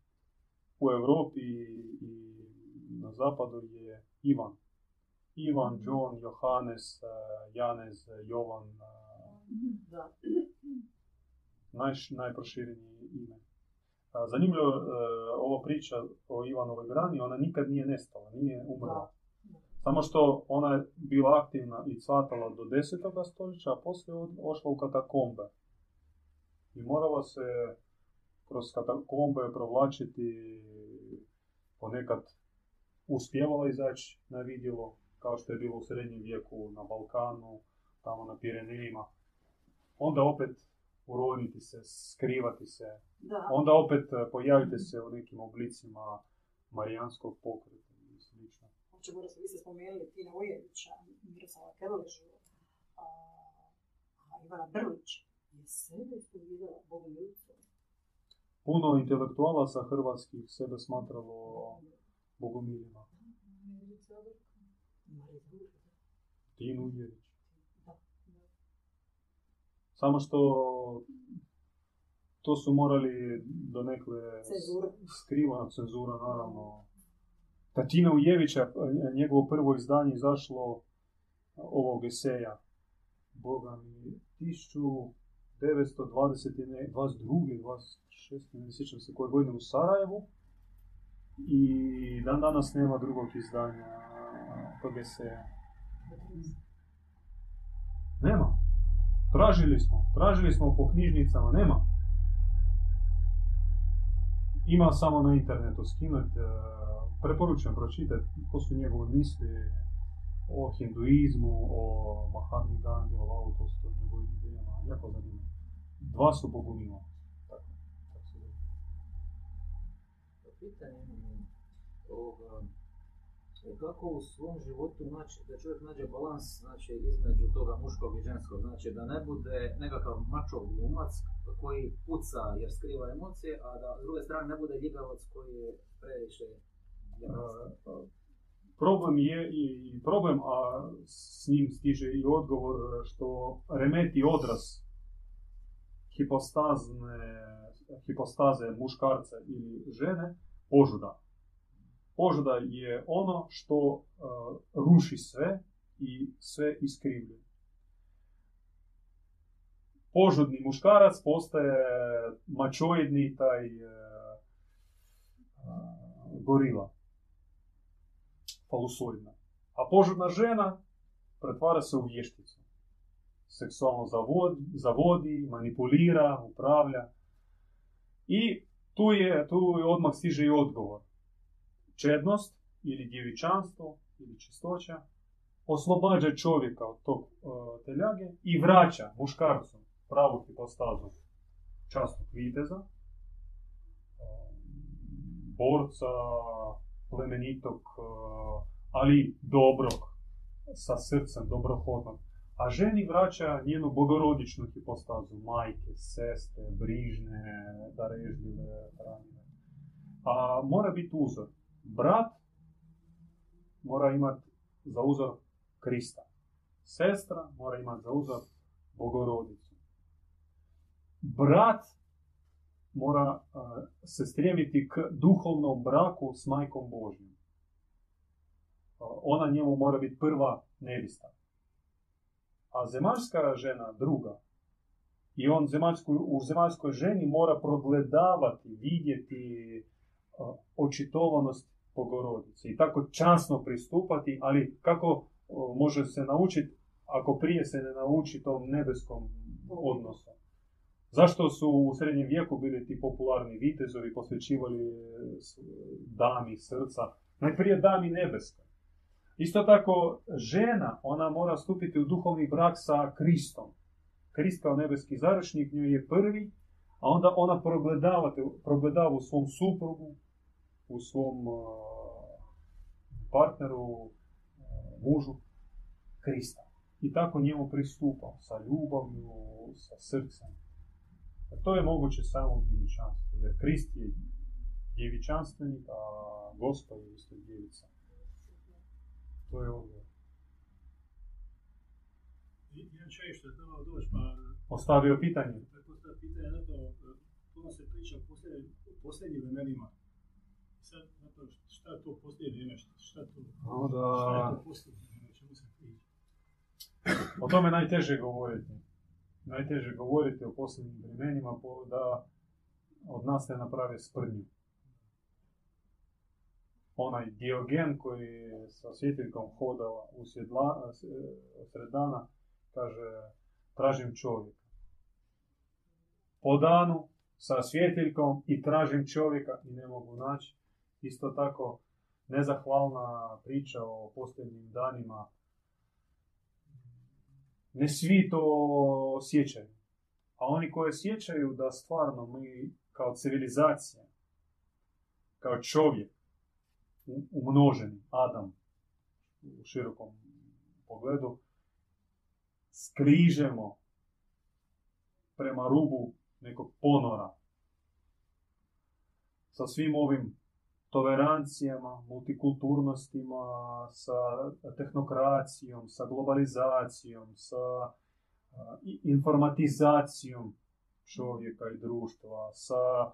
u Europi i na zapadu je Ivan. Ivan, John, Johannes, eh, Janez, Jovan, eh, Da. naj, najproširenije ime. Zanimljivo, eh, ova priča o Ivanovoj grani, ona nikad nije nestala, nije umrla. Samo što ona je bila aktivna i cvatala do 10. stoljeća, a poslije ošla u katakombe. I morala se kroz katakombe provlačiti, ponekad uspjevala izaći na vidjelo, kao što je bilo u srednjem vijeku na Balkanu, tamo na Pirenejima. Onda opet uroniti se, skrivati se, Da. onda opet eh, pojavite se u nekim oblicima marijanskog pokreta i slično. Mora se, vi ste spomenuli Tina Ujevića, Miroslava Kerležu, a, a Ivana Brlić je sebe ispovijedala Bogomilcom. Puno intelektualaca hrvatskih sebe smatralo bogomilima. Druga. Tinu Ujević. Samo što to su morali do nekle Cenzura. skrivana cenzura, naravno. Tatina Ujevića, njegovo prvo izdanje izašlo ovog eseja. Boga mi, 1922. 26. ne sjećam se koje godine u Sarajevu. I dan danas nema drugog izdanja tog eseja. Tražili smo. Tražili smo po knjižnicama. Nema. Ima samo na internetu skinuti. Preporučujem pročitati. To su njegove misli o hinduizmu, o Mahatma Gandhi, o Lao Tolstoju, njegovim idejama. Jako zanimljivo. Dva su bogumila. Tako, tako se zove. Pitanje ovoga, e, kako u svom životu naći, da čovjek nađe balans znači, između toga muškog i ženskog, znači da ne bude nekakav mačo glumac koji puca jer skriva emocije, a da s druge strane ne bude ljigavac koji je previše problem je i problem, a s njim stiže i odgovor što remeti odraz hipostazne, hipostaze muškarca ili žene, požuda. Požuda je ono što uh, ruši sve i sve iskrivljuje. Požudni muškarac postaje mačoidni taj uh, gorila falusoidna. A požudna žena pretvara se u vješticu. Seksualno zavodi, zavodi, manipulira, upravlja. I tu je, tu je odmah stiže i odgovor. Čednost ili djevičanstvo ili čistoća oslobađa čovjeka od tog uh, teljage i vraća muškarcu pravu hipostazu častnog viteza, uh, borca, plemenitog, uh, ali dobrog, sa srcem, dobrohodnog. A ženi vraća njenu bogorodičnu hipostazu, majke, sestre, brižne, darežljive, ranjive. A mora biti uzor. Brat mora imati za uzor Krista. Sestra mora imati za uzor bogorodicu. Brat mora e, se strijemiti k duhovnom braku s majkom Božjom. E, ona njemu mora biti prva nevista. A zemaljska žena druga. I on zemaljsku, u zemaljskoj ženi mora progledavati, vidjeti e, očitovanost Bogorodice i tako časno pristupati, ali kako može se naučiti ako prije se ne nauči tom nebeskom odnosu. Zašto su u srednjem vijeku bili ti popularni vitezovi, posvećivali dami srca? Najprije dami nebeska. Isto tako, žena, ona mora stupiti u duhovni brak sa Kristom. Krist kao nebeski završnik nju je prvi, a onda ona progledava u svom suprugu, u svom partneru, mužu, Krista. I tako njemu pristupa sa ljubavlju, sa srcem. A to je moguće samo u djevičanstvu, jer Krist je djevičanstvenik, a Gospod je isto djevica. To je odgovor. Jedan čovjek što je trebao doći, pa... Ostavio pitanje. Postavio pitanje, zato puno se priča o posljednjim vremenima. Šta to posljednje vrijeme, šta to, Onda... šta je to posljednje vrijeme, o čemu se priča? O tome najteže govoriti. Najteže govoriti o posljednjim vremenima da od nas ne naprave sprdnju. Onaj Diogen koji je sa svjetiljkom hodao usred, la- s- usred dana, kaže, tražim čovjeka. Po danu sa svjetiljkom i tražim čovjeka i ne mogu naći. Isto tako nezahvalna priča o posljednjim danima ne svi to osjećaju. A oni koji osjećaju da stvarno mi kao civilizacija, kao čovjek, umnoženi, Adam, u širokom pogledu, skrižemo prema rubu nekog ponora sa svim ovim tolerancijama, multikulturnostima, sa tehnokracijom, sa globalizacijom, sa informatizacijom čovjeka i društva, sa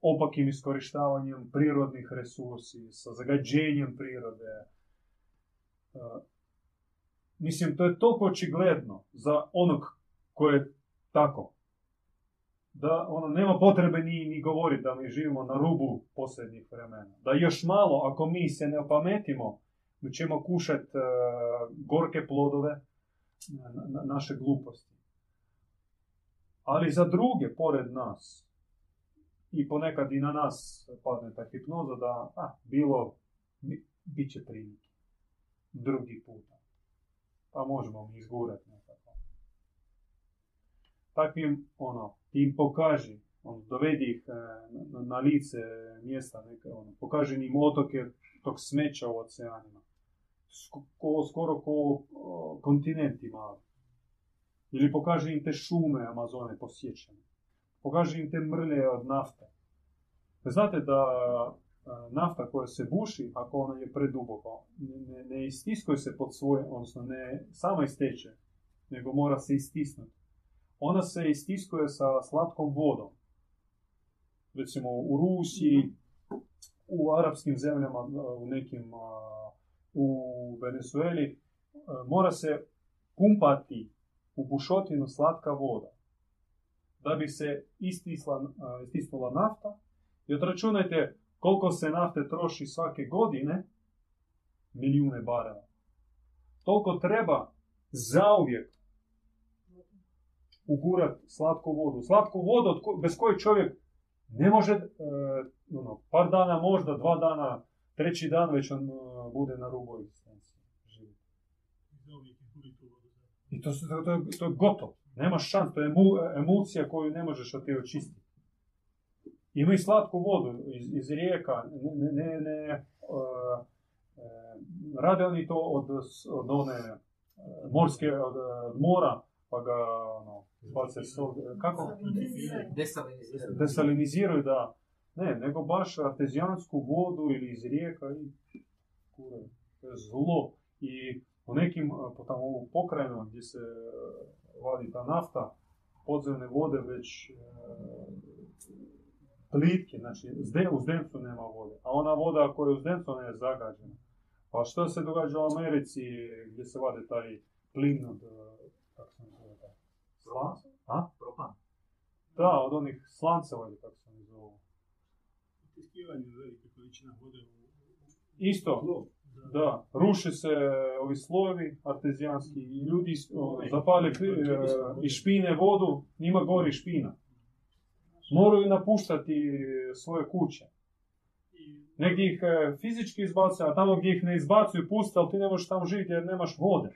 opakim iskorištavanjem prirodnih resursi, sa zagađenjem prirode. Mislim, to je toliko očigledno za onog ko je tako. Da ono, nema potrebe ni, ni govoriti da mi živimo na rubu posljednjih vremena. Da još malo, ako mi se ne opametimo, mi ćemo kušati gorke plodove na, na- naše gluposti. Ali za druge, pored nas, i ponekad i na nas padne ta hipnoza da, a, bilo, bi, bit će prilike. Drugi puta. Pa možemo mi izgurati. Takvim, ono, ti im pokaži, ono, dovedi ih e, na, na lice mjesta, neka, ono, pokaži im otoke tog smeća u oceanima. Sk- ko, skoro ko kontinenti mali. Ili pokaži im te šume Amazone posjećene. Pokaži im te mrlje od nafte. Znate da e, nafta koja se buši, ako ona je preduboko, ne, ne, istiskuje se pod svoje, odnosno ne sama isteče, nego mora se istisnuti. Ona se istiskuje sa slatkom vodom. Recimo u Rusiji, u arapskim zemljama, u nekim, a, u Venezueli, a, mora se pumpati u bušotinu slatka voda. Da bi se istisla, istisnula nafta. I odračunajte koliko se nafte troši svake godine, milijune barela. Toliko treba zauvijek ugurat slatku vodu. Slatku vodu bez koje čovjek ne može, e, ono, par dana možda, dva dana, treći dan već on e, bude na rubu egzistencije. I to, to, to, je- to je gotovo. Nema šans, to je emu- emulsija koju ne možeš od te očistiti. I slatku vodu iz, iz rijeka, ne, ne, ne, e, e, rade oni to od, od one morske, od, od mora, pa ga ono, izbace sol, kako? Desalinizirati. Desaliniziraju, da. Ne, nego baš artezijansku vodu ili iz rijeka i kure, to je zlo. I u nekim, a, po tamo u pokrajinu gdje se e, vadi ta nafta, podzemne vode već e, plitke, znači zde- u Zdencu nema vode, a ona voda koja je u Zdencu ona je zagađena. Pa što se događa u Americi gdje se vade taj plin od, eh, kako se zove taj, slan? A? Propan. Da, od onih slanceva ili kako se oni zovu. Utiskivanje velike količina vode u Isto, tlo. da, ruše se ovi slojevi artezijanski i ljudi is- o, zapale eh, i špine vodu, njima gori špina. Moraju napuštati svoje kuće. Negdje ih e, fizički izbacuju, a tamo gdje ih ne izbacuju puste, ali ti ne možeš tamo živjeti jer nemaš vode.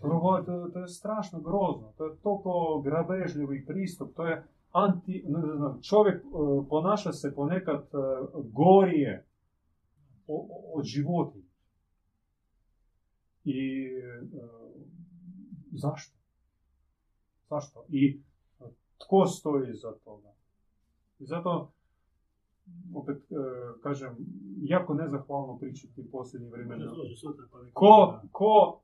Prvo, to, to je strašno grozno, to je toliko grabežljivi pristup, to je anti, čovjek e, ponaša se ponekad e, gorije od životinja. I e, zašto? Zašto? I tko stoji iza toga? I zato, opet e, kažem, jako nezahvalno pričati vremena. Sutra pa neko- Ko, ko,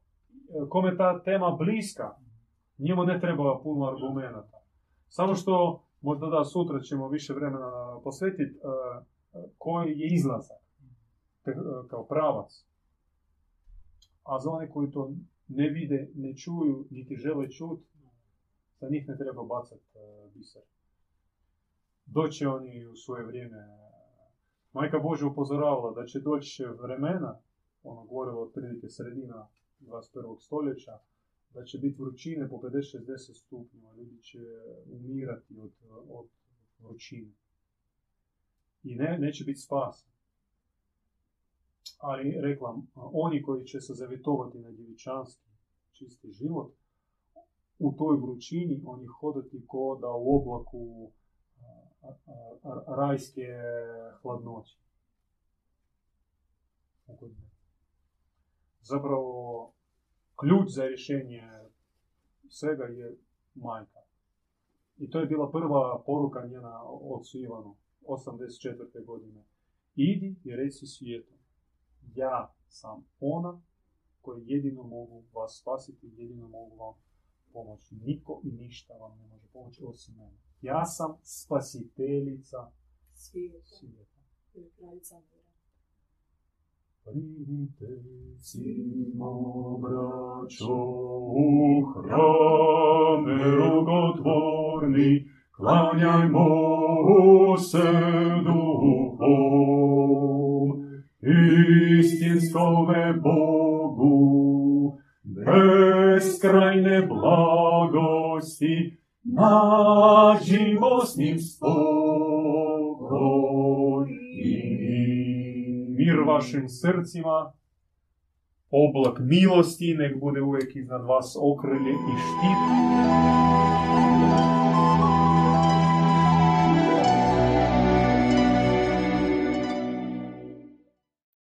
kome ta tema bliska, njemu ne treba puno argumenata. Samo što, možda da sutra ćemo više vremena posvetiti, uh, koji je izlazak kao pravac. A za one koji to ne vide, ne čuju, niti žele čut, za njih ne treba bacati biser. Doće oni u svoje vrijeme. Majka Božja upozoravala da će doći vremena, ono govorilo otprilike sredina 21. stoljeća, da će biti vrućine po 50-60 stupnjeva, ljudi će umirati od, od vrućine. I ne, neće biti spasa. Ali, reklam, oni koji će se zavjetovati na djevičanski, čisti život, u toj vrućini oni hodati ko da u oblaku hladnoće. Ugodne. Zapravo, ključ za rješenje svega je majka. I to je bila prva poruka njena ocu Ivanu, 84. godine. Idi i reci svijetu, ja sam ona koji jedino mogu vas spasiti, jedino mogu vam pomoći. Niko i ništa vam ne može pomoći osim mene. Ja sam spasiteljica Svijeta. svijeta. ili kraljica mira. Pridite, simo, braćo, u hrame rugotvorni, klanjajmo se duhom, istinskome Bogu, beskrajne blagosti, nađimo s njim spokoj mir vašim srcima, oblak milosti nek bude uvijek iznad vas okrilje i štit,